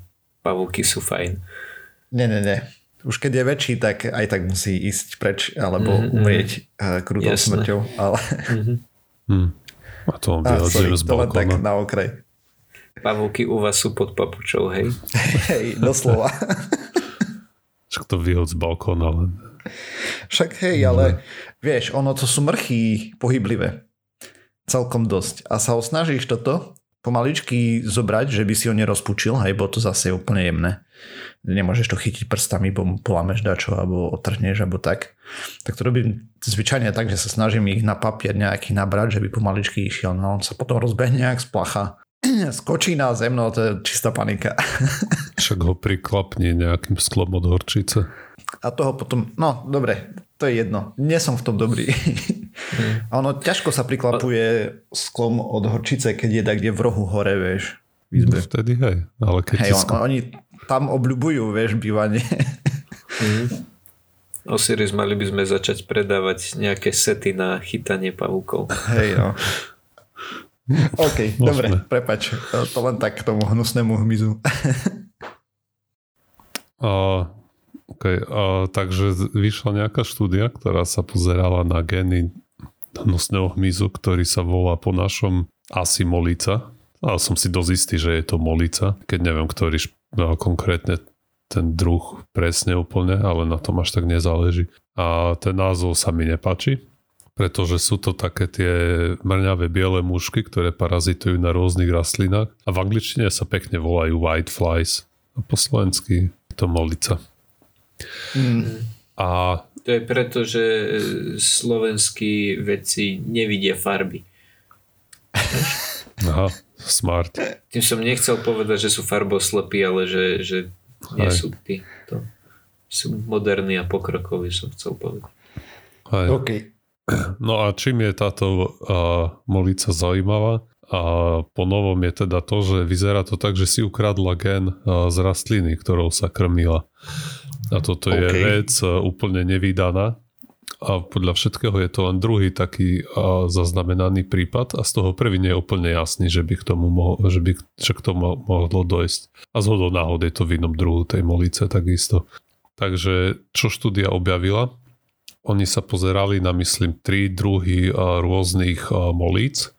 pavúky sú fajn. Nie, nie, nie. Už keď je väčší, tak aj tak musí ísť preč alebo Mhm, mhm. umrieť uh, krutou Jasné. smrťou. Ale Hm. A to vyhodzujem z len tak balkóna. na okraj. Pavúky u vás sú pod papučou, hej? Hej, doslova. Však to vyhod z balkóna len. Však hej, ale vieš, ono to sú mrchy pohyblivé. Celkom dosť. A sa ho snažíš toto pomaličky zobrať, že by si ho nerozpučil, hej, bo to zase je úplne jemné. Nemôžeš to chytiť prstami, bo mu polameš dačo, alebo otrhneš, alebo tak. Tak to robím zvyčajne tak, že sa snažím ich na papier nejaký nabrať, že by pomaličky išiel. No on sa potom rozbehne jak splacha. Skočí na zem, no to je čistá panika. Však ho priklapni nejakým sklom od horčice. A toho potom, no dobre, to je jedno. Nie som v tom dobrý. A ono ťažko sa priklapuje sklom od horčice, keď je tak kde v rohu hore, vieš. V izbe. Vtedy hej. Ale keď Hej, on, oni tam obľubujú, vieš, bývanie. Osiris, mali by sme začať predávať nejaké sety na chytanie pavúkov. Hej, no. OK, Môžeme. dobre, prepač. To len tak k tomu hnusnému hmyzu. A, okay, a, takže vyšla nejaká štúdia, ktorá sa pozerala na gény hnusného hmyzu, ktorý sa volá po našom asi molica. Ale som si dosť istý, že je to molica, keď neviem, ktorý no, konkrétne ten druh presne úplne, ale na tom až tak nezáleží. A ten názov sa mi nepáči, pretože sú to také tie mrňavé biele mušky, ktoré parazitujú na rôznych rastlinách a v angličtine sa pekne volajú white flies a po slovensky to molica. Mm. A To je preto, že e, slovenskí vedci nevidia farby. aha, smart. Tým som nechcel povedať, že sú farboslepí, ale že, že nie Hej. sú tí. To sú moderní a pokrokoví, som chcel povedať. Hej. OK. No a čím je táto uh, molica zaujímavá? A po novom je teda to, že vyzerá to tak, že si ukradla gen uh, z rastliny, ktorou sa krmila. A toto je vec uh, úplne nevydaná. A podľa všetkého je to len druhý taký uh, zaznamenaný prípad a z toho prvý nie je úplne jasný, že by k tomu, mohlo, že by, že k tomu mohlo dojsť. A zhodou náhod je to v inom druhu tej molice takisto. Takže čo štúdia objavila? Oni sa pozerali na, myslím, tri druhy a, rôznych a, molíc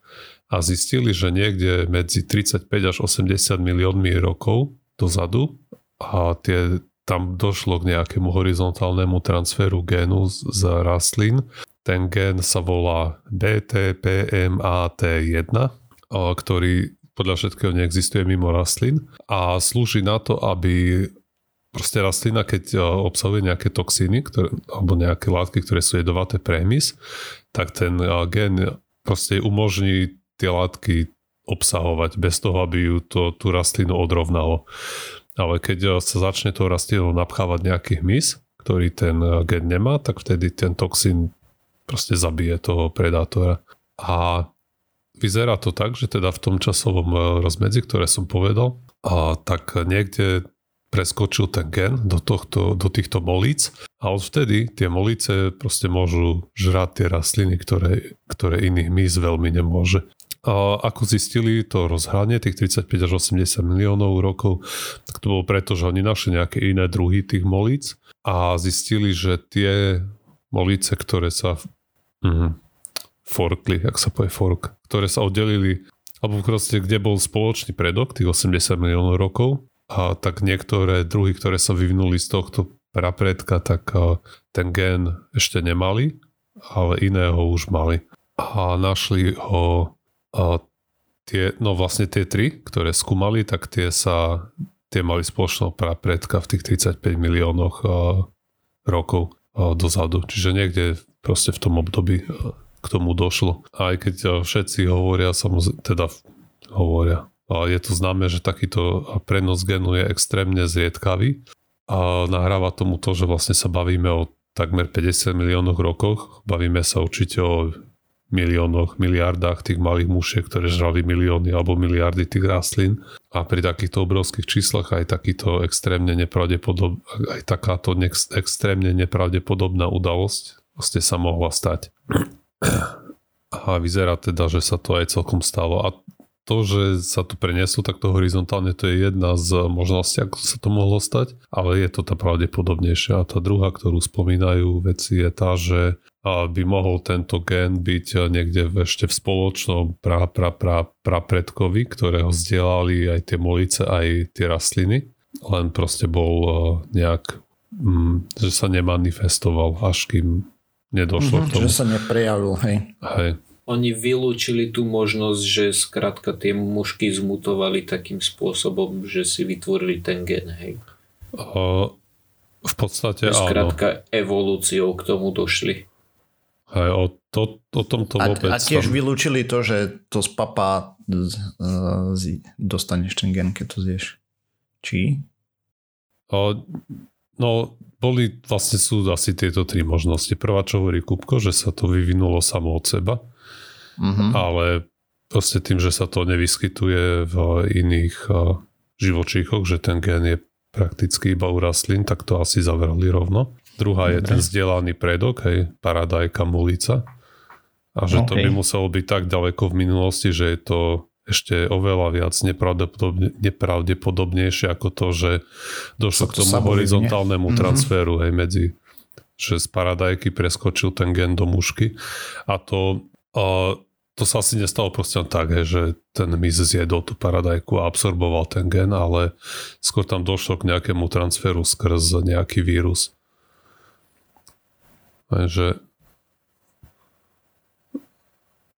a zistili, že niekde medzi 35 až 80 miliónmi rokov dozadu a tie, tam došlo k nejakému horizontálnemu transferu génu z, rastlín. Ten gén sa volá BTPMAT1, a, ktorý podľa všetkého neexistuje mimo rastlín a slúži na to, aby proste rastlina, keď obsahuje nejaké toxíny, ktoré, alebo nejaké látky, ktoré sú jedovaté pre hmyz, tak ten gen proste umožní tie látky obsahovať bez toho, aby ju to, tú rastlinu odrovnalo. Ale keď sa začne tou rastlinou napchávať nejaký hmyz, ktorý ten gen nemá, tak vtedy ten toxín proste zabije toho predátora. A vyzerá to tak, že teda v tom časovom rozmedzi, ktoré som povedal, a tak niekde preskočil ten gen do, tohto, do týchto molíc a odvtedy tie molíce proste môžu žrať tie rastliny, ktoré, ktoré iný hmyz veľmi nemôže. A ako zistili to rozhranie tých 35 až 80 miliónov rokov, tak to bolo preto, že oni našli nejaké iné druhy tých molíc a zistili, že tie molíce, ktoré sa mm, forkli, ak sa povie fork, ktoré sa oddelili alebo proste kde bol spoločný predok, tých 80 miliónov rokov, a tak niektoré druhy, ktoré sa vyvinuli z tohto prapredka, tak ten gen ešte nemali, ale iného už mali. A našli ho a tie, no vlastne tie tri, ktoré skúmali, tak tie sa tie mali spoločného prapredka v tých 35 miliónoch rokov dozadu. Čiže niekde proste v tom období k tomu došlo. Aj keď všetci hovoria, samozrejme, teda hovoria, je to známe, že takýto prenos genu je extrémne zriedkavý a nahráva tomu to, že vlastne sa bavíme o takmer 50 miliónoch rokoch. Bavíme sa určite o miliónoch, miliardách tých malých mušiek, ktoré žrali milióny alebo miliardy tých rastlín. A pri takýchto obrovských číslach aj takýto extrémne nepravdepodob, aj takáto extrémne nepravdepodobná udalosť vlastne sa mohla stať. A vyzerá teda, že sa to aj celkom stalo. A to, že sa to prenesú takto horizontálne, to je jedna z možností, ako sa to mohlo stať, ale je to tá pravdepodobnejšia. A tá druhá, ktorú spomínajú veci, je tá, že by mohol tento gen byť niekde ešte v spoločnom pra, pra, pra, pra predkovi, ktorého zdieľali aj tie molice, aj tie rastliny, len proste bol nejak, mm, že sa nemanifestoval, až kým nedošlo mm-hmm, k tomu. Že sa neprejavil, hej. Hej oni vylúčili tú možnosť, že skrátka tie mušky zmutovali takým spôsobom, že si vytvorili ten gen, hej. Uh, v podstate áno. Skrátka evolúciou k tomu došli. Hej, o, to, o tomto a, vôbec... A tiež tam... vylúčili to, že to z papa uh, dostaneš ten gen, keď to zješ. Či? Uh, no, boli, vlastne sú asi tieto tri možnosti. Prvá, čo hovorí Kupko, že sa to vyvinulo samo od seba mm-hmm. ale proste tým, že sa to nevyskytuje v iných živočíchoch, že ten gen je prakticky iba u rastlín, tak to asi zavrali rovno. Druhá je ten zdieľaný predok, hej, paradajka, mulica. A že okay. to by muselo byť tak ďaleko v minulosti, že je to ešte oveľa viac nepravdepodobne, nepravdepodobnejšie ako to, že došlo to k tomu horizontálnemu mm-hmm. transferu hej, medzi že z paradajky preskočil ten gen do mušky a to a to sa asi nestalo proste tak, že ten mis zjedol tú paradajku a absorboval ten gen, ale skôr tam došlo k nejakému transferu skrz nejaký vírus. že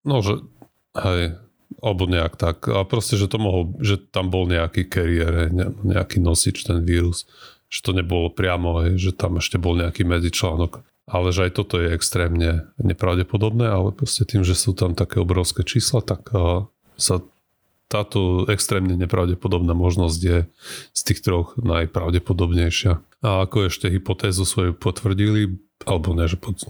no, že hej, alebo nejak tak. A proste, že to mohol, že tam bol nejaký kariér, nejaký nosič, ten vírus. Že to nebolo priamo, hej, že tam ešte bol nejaký medzičlánok ale že aj toto je extrémne nepravdepodobné, ale proste tým, že sú tam také obrovské čísla, tak sa táto extrémne nepravdepodobná možnosť je z tých troch najpravdepodobnejšia. A ako ešte hypotézu svoju potvrdili, alebo ne, že pod,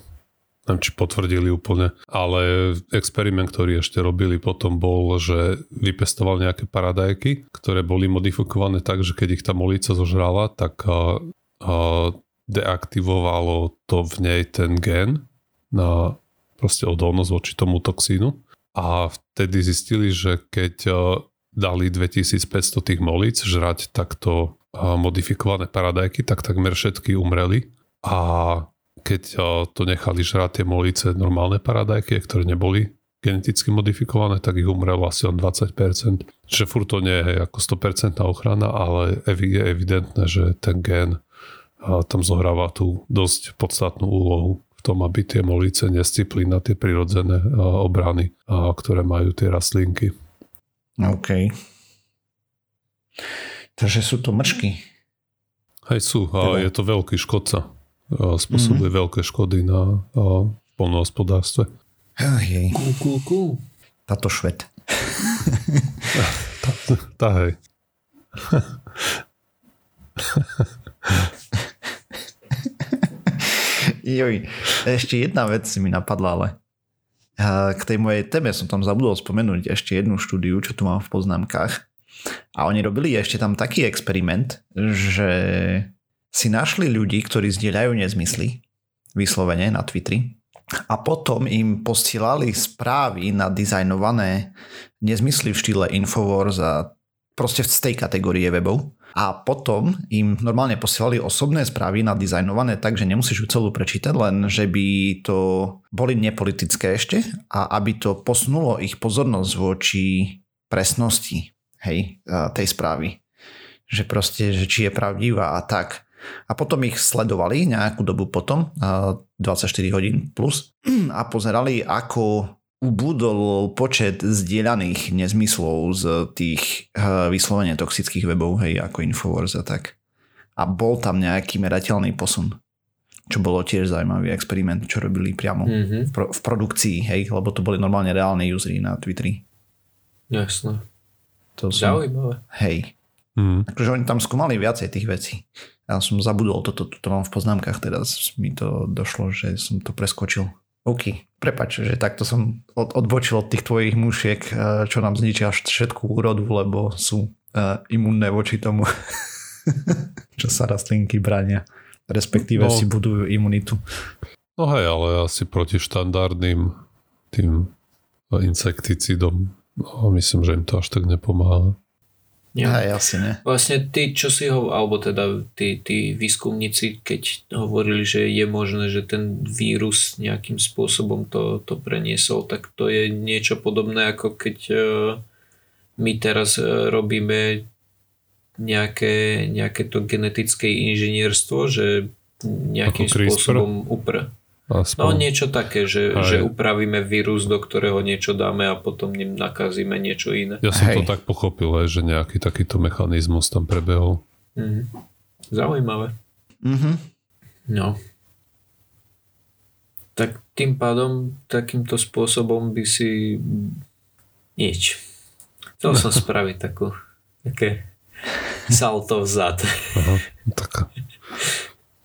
neviem, či potvrdili úplne, ale experiment, ktorý ešte robili potom bol, že vypestoval nejaké paradajky, ktoré boli modifikované tak, že keď ich tá molica zožrala, tak a, a deaktivovalo to v nej ten gen na proste odolnosť voči tomu toxínu. A vtedy zistili, že keď e, dali 2500 tých molíc žrať takto e, modifikované paradajky, tak takmer všetky umreli. A keď e, to nechali žrať tie molíce normálne paradajky, ktoré neboli geneticky modifikované, tak ich umrelo asi len 20%. Čiže furt to nie je ako 100% ochrana, ale je evidentné, že ten gen tam zohráva tú dosť podstatnú úlohu v tom, aby tie molice nescipli na tie prirodzené obrany, ktoré majú tie rastlinky. OK. Takže sú to mrčky. Hej, sú. A Teda- je to veľký škodca. A spôsobuje mm-hmm. veľké škody na polnohospodárstve. Hej, Kú, kú, kú. táto švet. Tá hej. Joj, ešte jedna vec si mi napadla, ale k tej mojej téme som tam zabudol spomenúť ešte jednu štúdiu, čo tu mám v poznámkach. A oni robili ešte tam taký experiment, že si našli ľudí, ktorí zdieľajú nezmysly, vyslovene na Twitteri, a potom im posielali správy na dizajnované nezmysly v štýle Infowars a proste z tej kategórie webov. A potom im normálne posielali osobné správy nadizajnované tak, že nemusíš ju celú prečítať, len že by to boli nepolitické ešte a aby to posunulo ich pozornosť voči presnosti hej, tej správy. Že proste, že či je pravdivá a tak. A potom ich sledovali nejakú dobu potom, a 24 hodín plus, a pozerali, ako ubudol počet zdieľaných nezmyslov z tých uh, vyslovene toxických webov, hej, ako Infowars a tak. A bol tam nejaký merateľný posun. Čo bolo tiež zaujímavý experiment, čo robili priamo Mhm, v, pro, v produkcii, hej, lebo to boli normálne reálne usery na Twitteri. jasné. To som, Zaujímavé. hej. Mm. Takže oni tam skúmali viacej tých vecí. Ja som zabudol toto, toto mám v poznámkach, teraz mi to došlo, že som to preskočil. OK, prepač, že takto som od, odbočil od tých tvojich mušiek, eh, čo nám zničia všetku úrodu, lebo sú uh, imunné voči tomu, čo sa rastlinky bránia. Respektíve No. si budujú imunitu. No hej, ale asi proti štandardným tým insekticidom no, myslím, že im to až tak nepomáha. Ja. Hej, asi ne. Vlastne tí, čo si ho, alebo teda tí, tí výskumníci, keď hovorili, že je možné, že ten vírus nejakým spôsobom to, to preniesol, tak to je niečo podobné, ako keď e, my teraz e, robíme nejaké, nejaké to genetické inžinierstvo, že nejakým spôsobom upr. Aspoň. No niečo také, že, Aj. že upravíme vírus, do ktorého niečo dáme a potom ním nakazíme niečo iné. Ja som Hej. to tak pochopil, že nejaký takýto mechanizmus tam prebehol. Mhm. Zaujímavé. Mhm. No. Tak tým pádom takýmto spôsobom by si nič. Chcel som spraviť takú také salto vzad. Aha, tak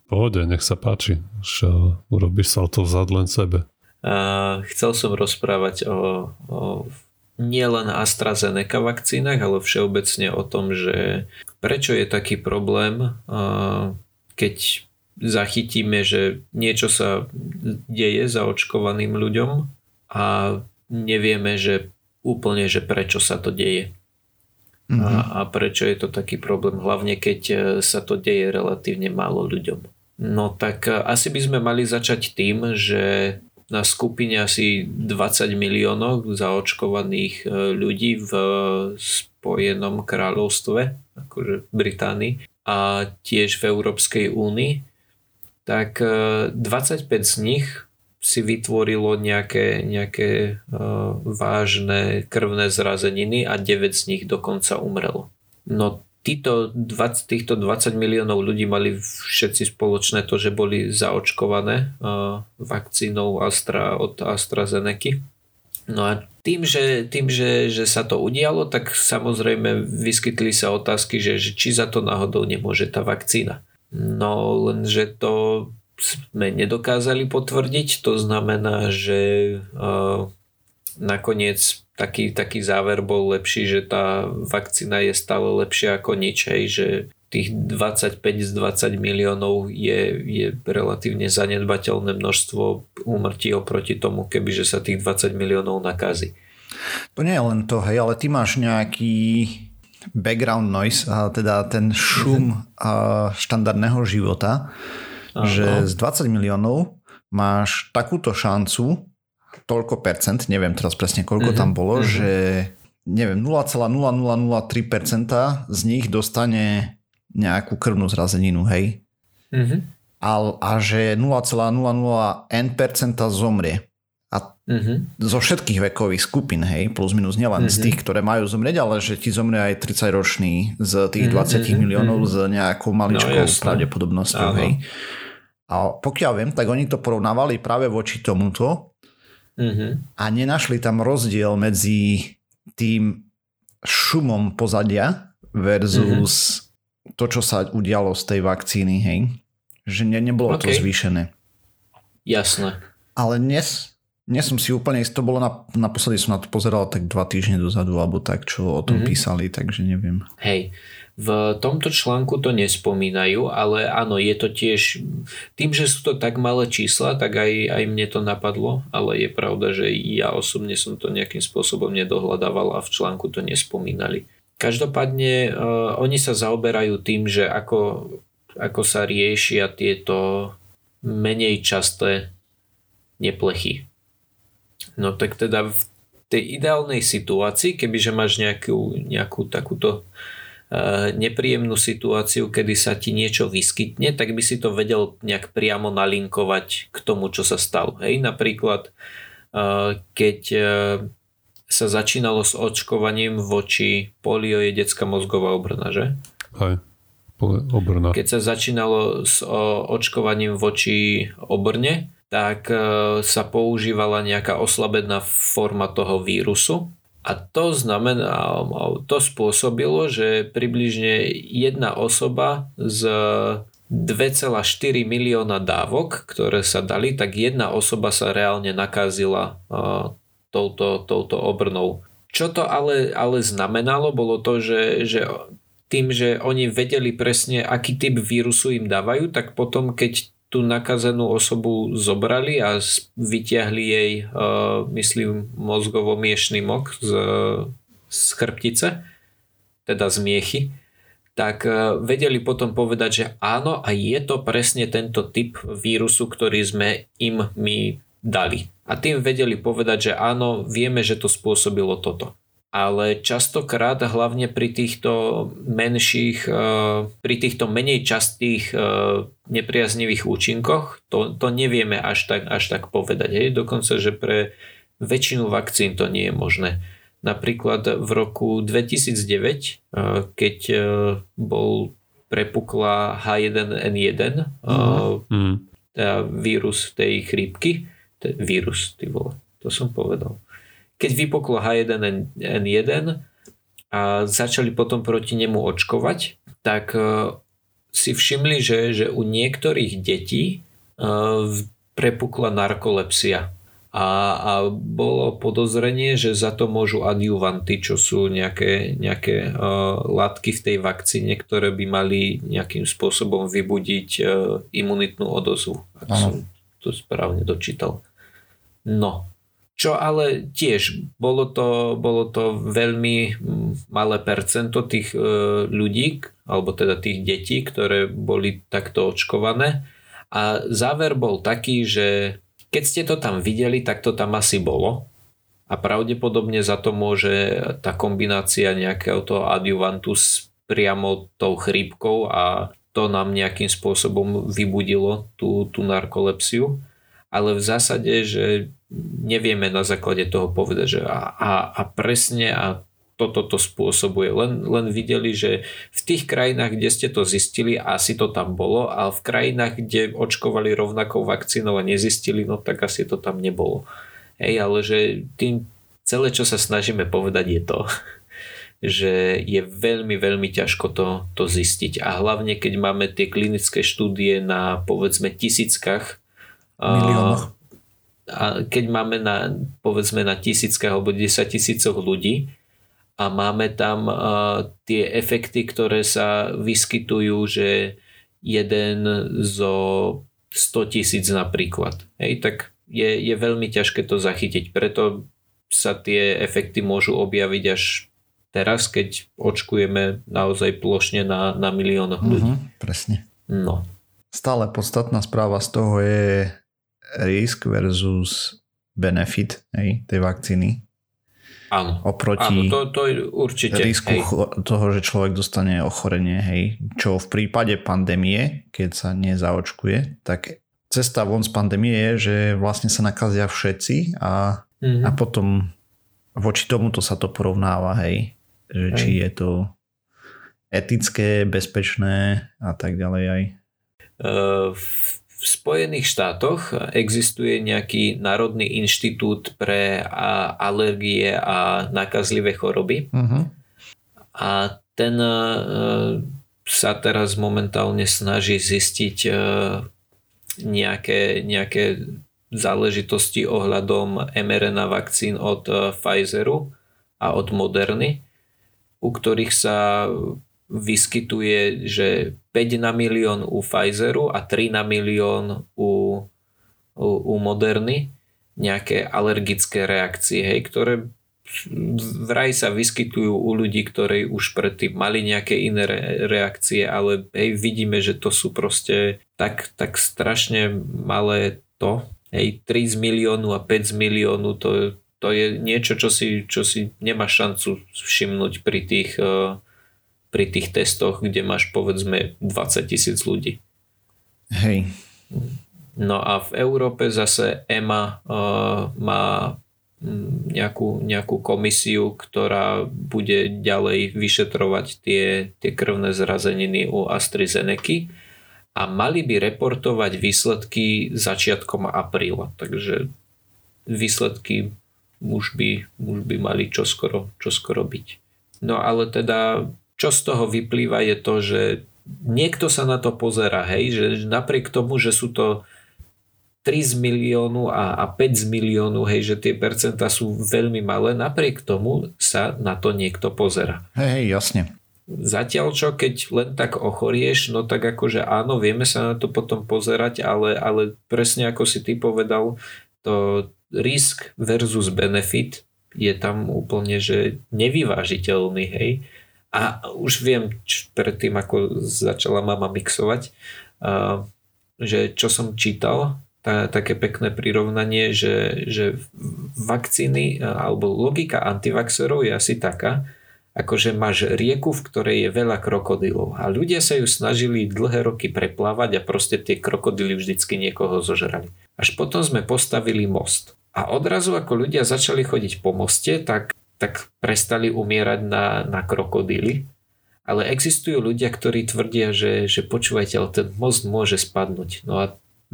pohode, nech sa páči, že urobíš salto vzad len sebe. A chcel som rozprávať o, o nielen AstraZeneca vakcínach, ale všeobecne o tom, že prečo je taký problém, a keď zachytíme, že niečo sa deje zaočkovaným ľuďom a nevieme, že úplne, že prečo sa to deje. Mhm. A, a prečo je to taký problém, hlavne keď e, sa to deje relatívne málo ľuďom. No tak e, asi by sme mali začať tým, že na skupine asi 20 miliónov zaočkovaných e, ľudí v Spojenom kráľovstve, akože v Británii, a tiež v Európskej únii, tak e, 25 z nich si vytvorilo nejaké, nejaké vážne krvné zrazeniny a 9 z nich dokonca umrelo. No títo 20, týchto 20 miliónov ľudí mali všetci spoločné to, že boli zaočkované vakcínou Astra od AstraZeneca. No a tým, že, tým že, že sa to udialo, tak samozrejme vyskytli sa otázky, že, že či za to náhodou nemôže tá vakcína. No lenže to sme nedokázali potvrdiť, to znamená, že uh, nakoniec taký, taký záver bol lepší, že tá vakcína je stále lepšia ako nič, hej, že tých 25 z 20 miliónov je, je relatívne zanedbateľné množstvo úmrtí oproti tomu, kebyže sa tých 20 miliónov nakazí. To nie je len to, hej, ale ty máš nejaký background noise, a teda ten šum a štandardného života, Áno. že z 20 miliónov máš takúto šancu, toľko percent, neviem teraz presne koľko Mhm, tam bolo, mhm. že neviem, 0,0003% z nich dostane nejakú krvnú zrazeninu, hej. Mhm. A, a že 0,00n% zomrie. a mm-hmm. zo všetkých vekových skupín, hej, plus minus nielen mm-hmm. z tých, ktoré majú zomrieť, ale že ti zomrie aj 30 ročný z tých mm-hmm. 20 miliónov mm-hmm. s nejakou maličkou no, pravdepodobnosťou, hej. A pokiaľ viem, tak oni to porovnávali práve voči tomuto mm-hmm. a nenašli tam rozdiel medzi tým šumom pozadia versus mm-hmm. to, čo sa udialo z tej vakcíny, hej. Že ne, nebolo okay. to zvýšené. Jasné. Ale dnes nie som si úplne istý, to bolo na, naposledy som na to pozeral tak dva týždne dozadu, alebo tak, čo o tom mm-hmm. písali, takže neviem. Hej, v tomto článku to nespomínajú, ale áno, je to tiež, tým, že sú to tak malé čísla, tak aj, aj mne to napadlo, ale je pravda, že ja osobne som to nejakým spôsobom nedohľadával a v článku to nespomínali. Každopádne uh, oni sa zaoberajú tým, že ako, ako sa riešia tieto menej časté neplechy No tak teda v tej ideálnej situácii, kebyže máš nejakú, nejakú takúto uh, nepríjemnú situáciu, kedy sa ti niečo vyskytne, tak by si to vedel nejak priamo nalinkovať k tomu, čo sa stalo. Hej, napríklad uh, keď uh, sa začínalo s očkovaním voči polio je detská mozgová obrna, že? Hej, obrna. Keď sa začínalo s očkovaním voči obrne, tak sa používala nejaká oslabená forma toho vírusu. A to znamená, to spôsobilo, že približne jedna osoba z 2,4 milióna dávok, ktoré sa dali, tak jedna osoba sa reálne nakazila touto, touto obrnou. Čo to ale, ale znamenalo, bolo to, že, že tým, že oni vedeli presne, aký typ vírusu im dávajú, tak potom, keď tú nakazenú osobu zobrali a vyťahli jej, uh, myslím, mozgovo-miešný mok z, z chrbtice, teda z miechy, tak uh, vedeli potom povedať, že áno a je to presne tento typ vírusu, ktorý sme im my dali. A tým vedeli povedať, že áno, vieme, že to spôsobilo toto ale častokrát hlavne pri týchto menších, eh, pri týchto menej častých eh, nepriaznivých účinkoch, to, to nevieme až tak, až tak povedať. Hej? Dokonca, že pre väčšinu vakcín to nie je možné. Napríklad v roku 2009, eh, keď bol prepukla H1N1, mm. teda vírus tej chrípky, vírus, ty vole, to som povedal keď vypoklo H1N1 a začali potom proti nemu očkovať, tak e, si všimli, že, že u niektorých detí e, prepukla narkolepsia. A, a bolo podozrenie, že za to môžu adjuvanty, čo sú nejaké, nejaké uh, látky v tej vakcíne, ktoré by mali nejakým spôsobom vybudiť uh, imunitnú odozvu, ak Aha. som to správne dočítal. No, čo ale tiež bolo to, bolo to veľmi mm, malé percento tých e, ľudí, alebo teda tých detí, ktoré boli takto očkované. A záver bol taký, že keď ste to tam videli, tak to tam asi bolo. A pravdepodobne za to môže tá kombinácia nejakého toho adjuvantu s priamo tou chrípkou a to nám nejakým spôsobom vybudilo tú, tú narkolepsiu. Ale v zásade, že nevieme na základe toho povedať, že a, a, a presne a toto to spôsobuje. Len, len videli, že v tých krajinách, kde ste to zistili, asi to tam bolo, a v krajinách, kde očkovali rovnakou vakcínou a nezistili, no tak asi to tam nebolo. Hej, ale že tým celé, čo sa snažíme povedať, je to, že je veľmi, veľmi ťažko to, to zistiť. A hlavne, keď máme tie klinické štúdie na povedzme tisíckach miliónoch a keď máme na, povedzme na tisíckach alebo 10 tisícoch ľudí a máme tam uh, tie efekty, ktoré sa vyskytujú, že jeden zo 100 tisíc napríklad. Hej, tak je, je veľmi ťažké to zachytiť. Preto sa tie efekty môžu objaviť až teraz, keď očkujeme naozaj plošne na, na miliónoch ľudí. Uh-huh, presne. No. Stále podstatná správa z toho je risk versus benefit hej, tej vakcíny. Áno, oproti áno to, to určite. risku hej. toho, že človek dostane ochorenie, hej, čo v prípade pandémie, keď sa nezaočkuje, tak cesta von z pandémie je, že vlastne sa nakazia všetci a, mm-hmm. a potom voči tomuto sa to porovnáva, hej. Že hej. či je to etické, bezpečné a tak ďalej aj. V Spojených štátoch existuje nejaký Národný inštitút pre alergie a nakazlivé choroby. Uh-huh. A ten sa teraz momentálne snaží zistiť nejaké, nejaké záležitosti ohľadom mRNA vakcín od eh, Pfizeru a od Moderny, u ktorých sa vyskytuje, že 5 na milión u Pfizeru a 3 na milión u, u, u Moderny. Nejaké alergické reakcie, hej, ktoré vraj sa vyskytujú u ľudí, ktorí už predtým mali nejaké iné reakcie, ale hej, vidíme, že to sú proste tak, tak strašne malé to, hej, 3 z miliónu a 5 z miliónu, to, to je niečo, čo si, čo si nemá šancu všimnúť pri tých, uh, pri tých testoch, kde máš povedzme 20 tisíc ľudí. Hej. No a v Európe zase EMA uh, má mm, nejakú, nejakú komisiu, ktorá bude ďalej vyšetrovať tie, tie krvné zrazeniny u AstraZeneca a mali by reportovať výsledky začiatkom apríla. Takže výsledky už by, už by mali čoskoro, čoskoro byť. No ale teda, čo z toho vyplýva je to, že niekto sa na to pozera, hej, že napriek tomu, že sú to 3 z miliónu a, a 5 z miliónu, hej, že tie percentá sú veľmi malé, napriek tomu sa na to niekto pozera. Hej, hej, jasne. Zatiaľ čo, keď len tak ochorieš, no tak akože áno, vieme sa na to potom pozerať, ale, ale presne ako si ty povedal, to risk versus benefit je tam úplne, že nevyvážiteľný, hej. A už viem, predtým ako začala mama mixovať, že čo som čítal, tá, také pekné prirovnanie, že, že vakcíny alebo logika antivaxerov je asi taká, akože máš rieku, v ktorej je veľa krokodilov a ľudia sa ju snažili dlhé roky preplávať a proste tie krokodily vždycky niekoho zožrali. Až potom sme postavili most. A odrazu ako ľudia začali chodiť po moste, tak, tak prestali umierať na, na krokodily. Ale existujú ľudia, ktorí tvrdia, že, že počúvajte, ale ten most môže spadnúť. No a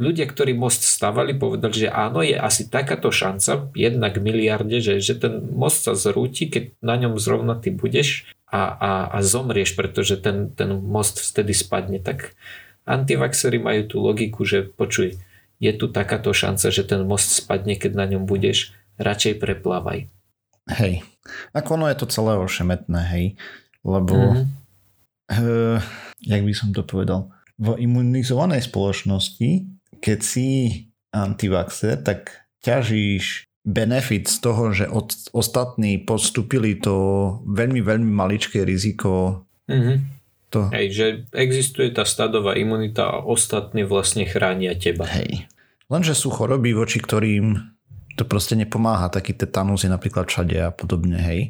ľudia, ktorí most stavali, povedali, že áno, je asi takáto šanca, jednak miliarde, že, že ten most sa zrúti, keď na ňom zrovna ty budeš a, a, a zomrieš, pretože ten, ten most vtedy spadne. Tak antivaxery majú tú logiku, že počuj, je tu takáto šanca, že ten most spadne, keď na ňom budeš, radšej preplávaj. Hej, ako ono je to celé ošemetné, hej, lebo mm-hmm. uh, jak by som to povedal, v imunizovanej spoločnosti keď si antivaxer, tak ťažíš benefit z toho, že od, ostatní podstúpili to veľmi, veľmi maličké riziko. Mm-hmm. To... Hej, že existuje tá stadová imunita a ostatní vlastne chránia teba. Hej. Lenže sú choroby, voči ktorým to proste nepomáha. Taký tetanus je napríklad všade a podobne, hej.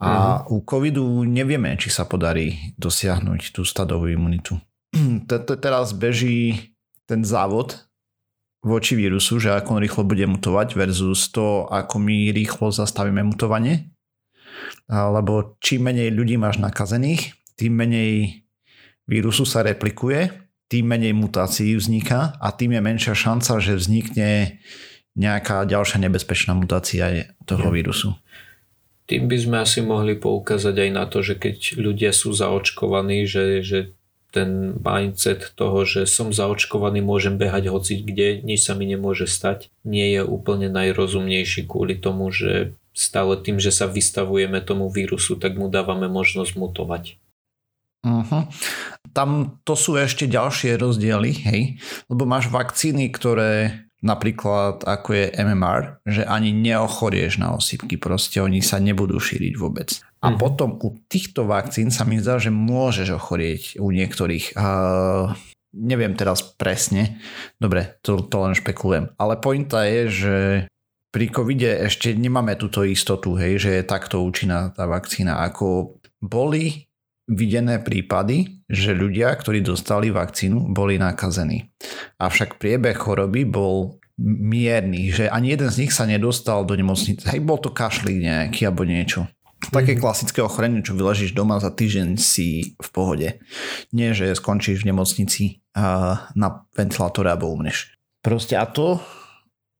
A mm-hmm. u covidu nevieme, či sa podarí dosiahnuť tú stadovú imunitu. Teraz beží ten závod voči vírusu, že ako on rýchlo bude mutovať versus to, ako my rýchlo zastavíme mutovanie. Lebo čím menej ľudí máš nakazených, tým menej vírusu sa replikuje, tým menej mutácií vzniká a tým je menšia šanca, že vznikne nejaká ďalšia nebezpečná mutácia toho vírusu. Tým by sme asi mohli poukázať aj na to, že keď ľudia sú zaočkovaní, že, že ten mindset toho, že som zaočkovaný, môžem behať hoci kde, nič sa mi nemôže stať, nie je úplne najrozumnejší kvôli tomu, že stále tým, že sa vystavujeme tomu vírusu, tak mu dávame možnosť mutovať. Uh-huh. Tam to sú ešte ďalšie rozdiely, hej, lebo máš vakcíny, ktoré napríklad ako je MMR, že ani neochorieš na osýpky, proste oni sa nebudú šíriť vôbec. A mm. potom u týchto vakcín sa mi zdá, že môžeš ochorieť u niektorých. Uh, neviem teraz presne, dobre, to, to len špekulujem. Ale pointa je, že pri covide ešte nemáme túto istotu, hej, že je takto účinná tá vakcína. Ako boli videné prípady, že ľudia, ktorí dostali vakcínu, boli nakazení. Avšak priebeh choroby bol mierny, že ani jeden z nich sa nedostal do nemocnice. Hej, bol to kašlík nejaký alebo niečo. Také mm-hmm. klasické ochorenie, čo vyležíš doma za týždeň si v pohode. Nie, že skončíš v nemocnici na ventilátore alebo umneš. Proste a to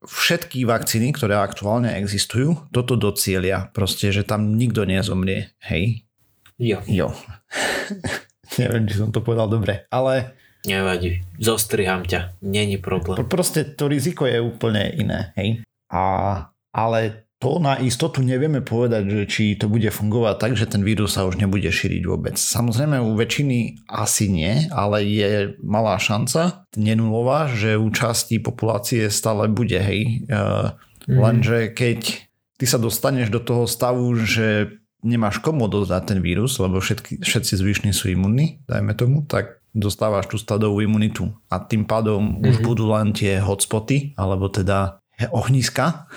všetky vakcíny, ktoré aktuálne existujú, toto docielia. Proste, že tam nikto nezomrie. Hej? Jo. Jo. Neviem, či som to povedal dobre, ale... Nevadí, zostriham ťa, není problém. Proste to riziko je úplne iné, hej? A, ale to na istotu nevieme povedať, že či to bude fungovať tak, že ten vírus sa už nebude šíriť vôbec. Samozrejme u väčšiny asi nie, ale je malá šanca, nenulová, že u časti populácie stále bude, hej. Mm. Lenže keď ty sa dostaneš do toho stavu, že nemáš komu odozdať ten vírus, lebo všetky, všetci zvyšní sú imunní, dajme tomu, tak dostávaš tú stadovú imunitu a tým pádom mm-hmm. už mhm. budú len tie hotspoty, alebo teda ohniska,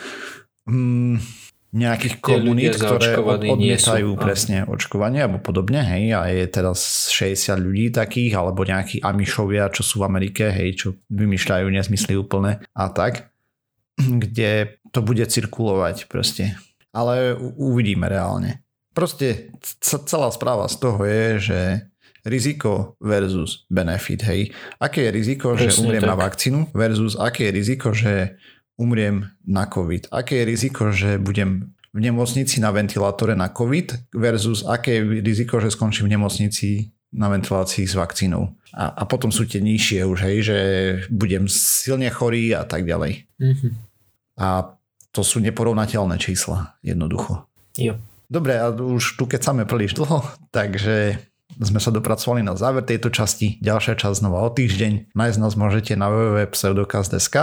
mm, nejakých komunít, ktoré odmietajú presne očkovanie alebo podobne, hej, a je teraz 60 ľudí takých, alebo nejakí Amišovia, čo sú v Amerike, hej, čo vymýšľajú nezmysly úplne a tak, kde to bude cirkulovať proste. Ale uvidíme reálne. Proste celá správa z toho je, že riziko versus benefit, hej. Aké je riziko, Presne že umriem tak. na vakcínu versus aké je riziko, že umriem na COVID? Aké je riziko, že budem v nemocnici na ventilátore na COVID versus aké je riziko, že skončím v nemocnici na ventilácii s vakcínou. A, a potom sú tie nižšie už, hej, že budem silne chorý a tak ďalej. Mm-hmm. A to sú neporovnateľné čísla, jednoducho. Jo. Dobre, a už tu keď samé príliš dlho, takže sme sa dopracovali na záver tejto časti. Ďalšia časť znova o týždeň. Nájsť nás môžete na www.pseudokaz.sk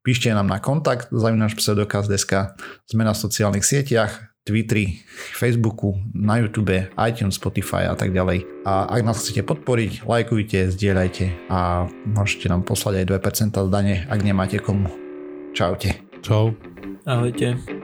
Píšte nám na kontakt zavinaš pseudokaz.sk Sme na sociálnych sieťach, Twitteri, Facebooku, na YouTube, iTunes, Spotify a tak ďalej. A ak nás chcete podporiť, lajkujte, zdieľajte a môžete nám poslať aj 2% zdanie, ak nemáte komu. Čaute. Čau. Ahojte.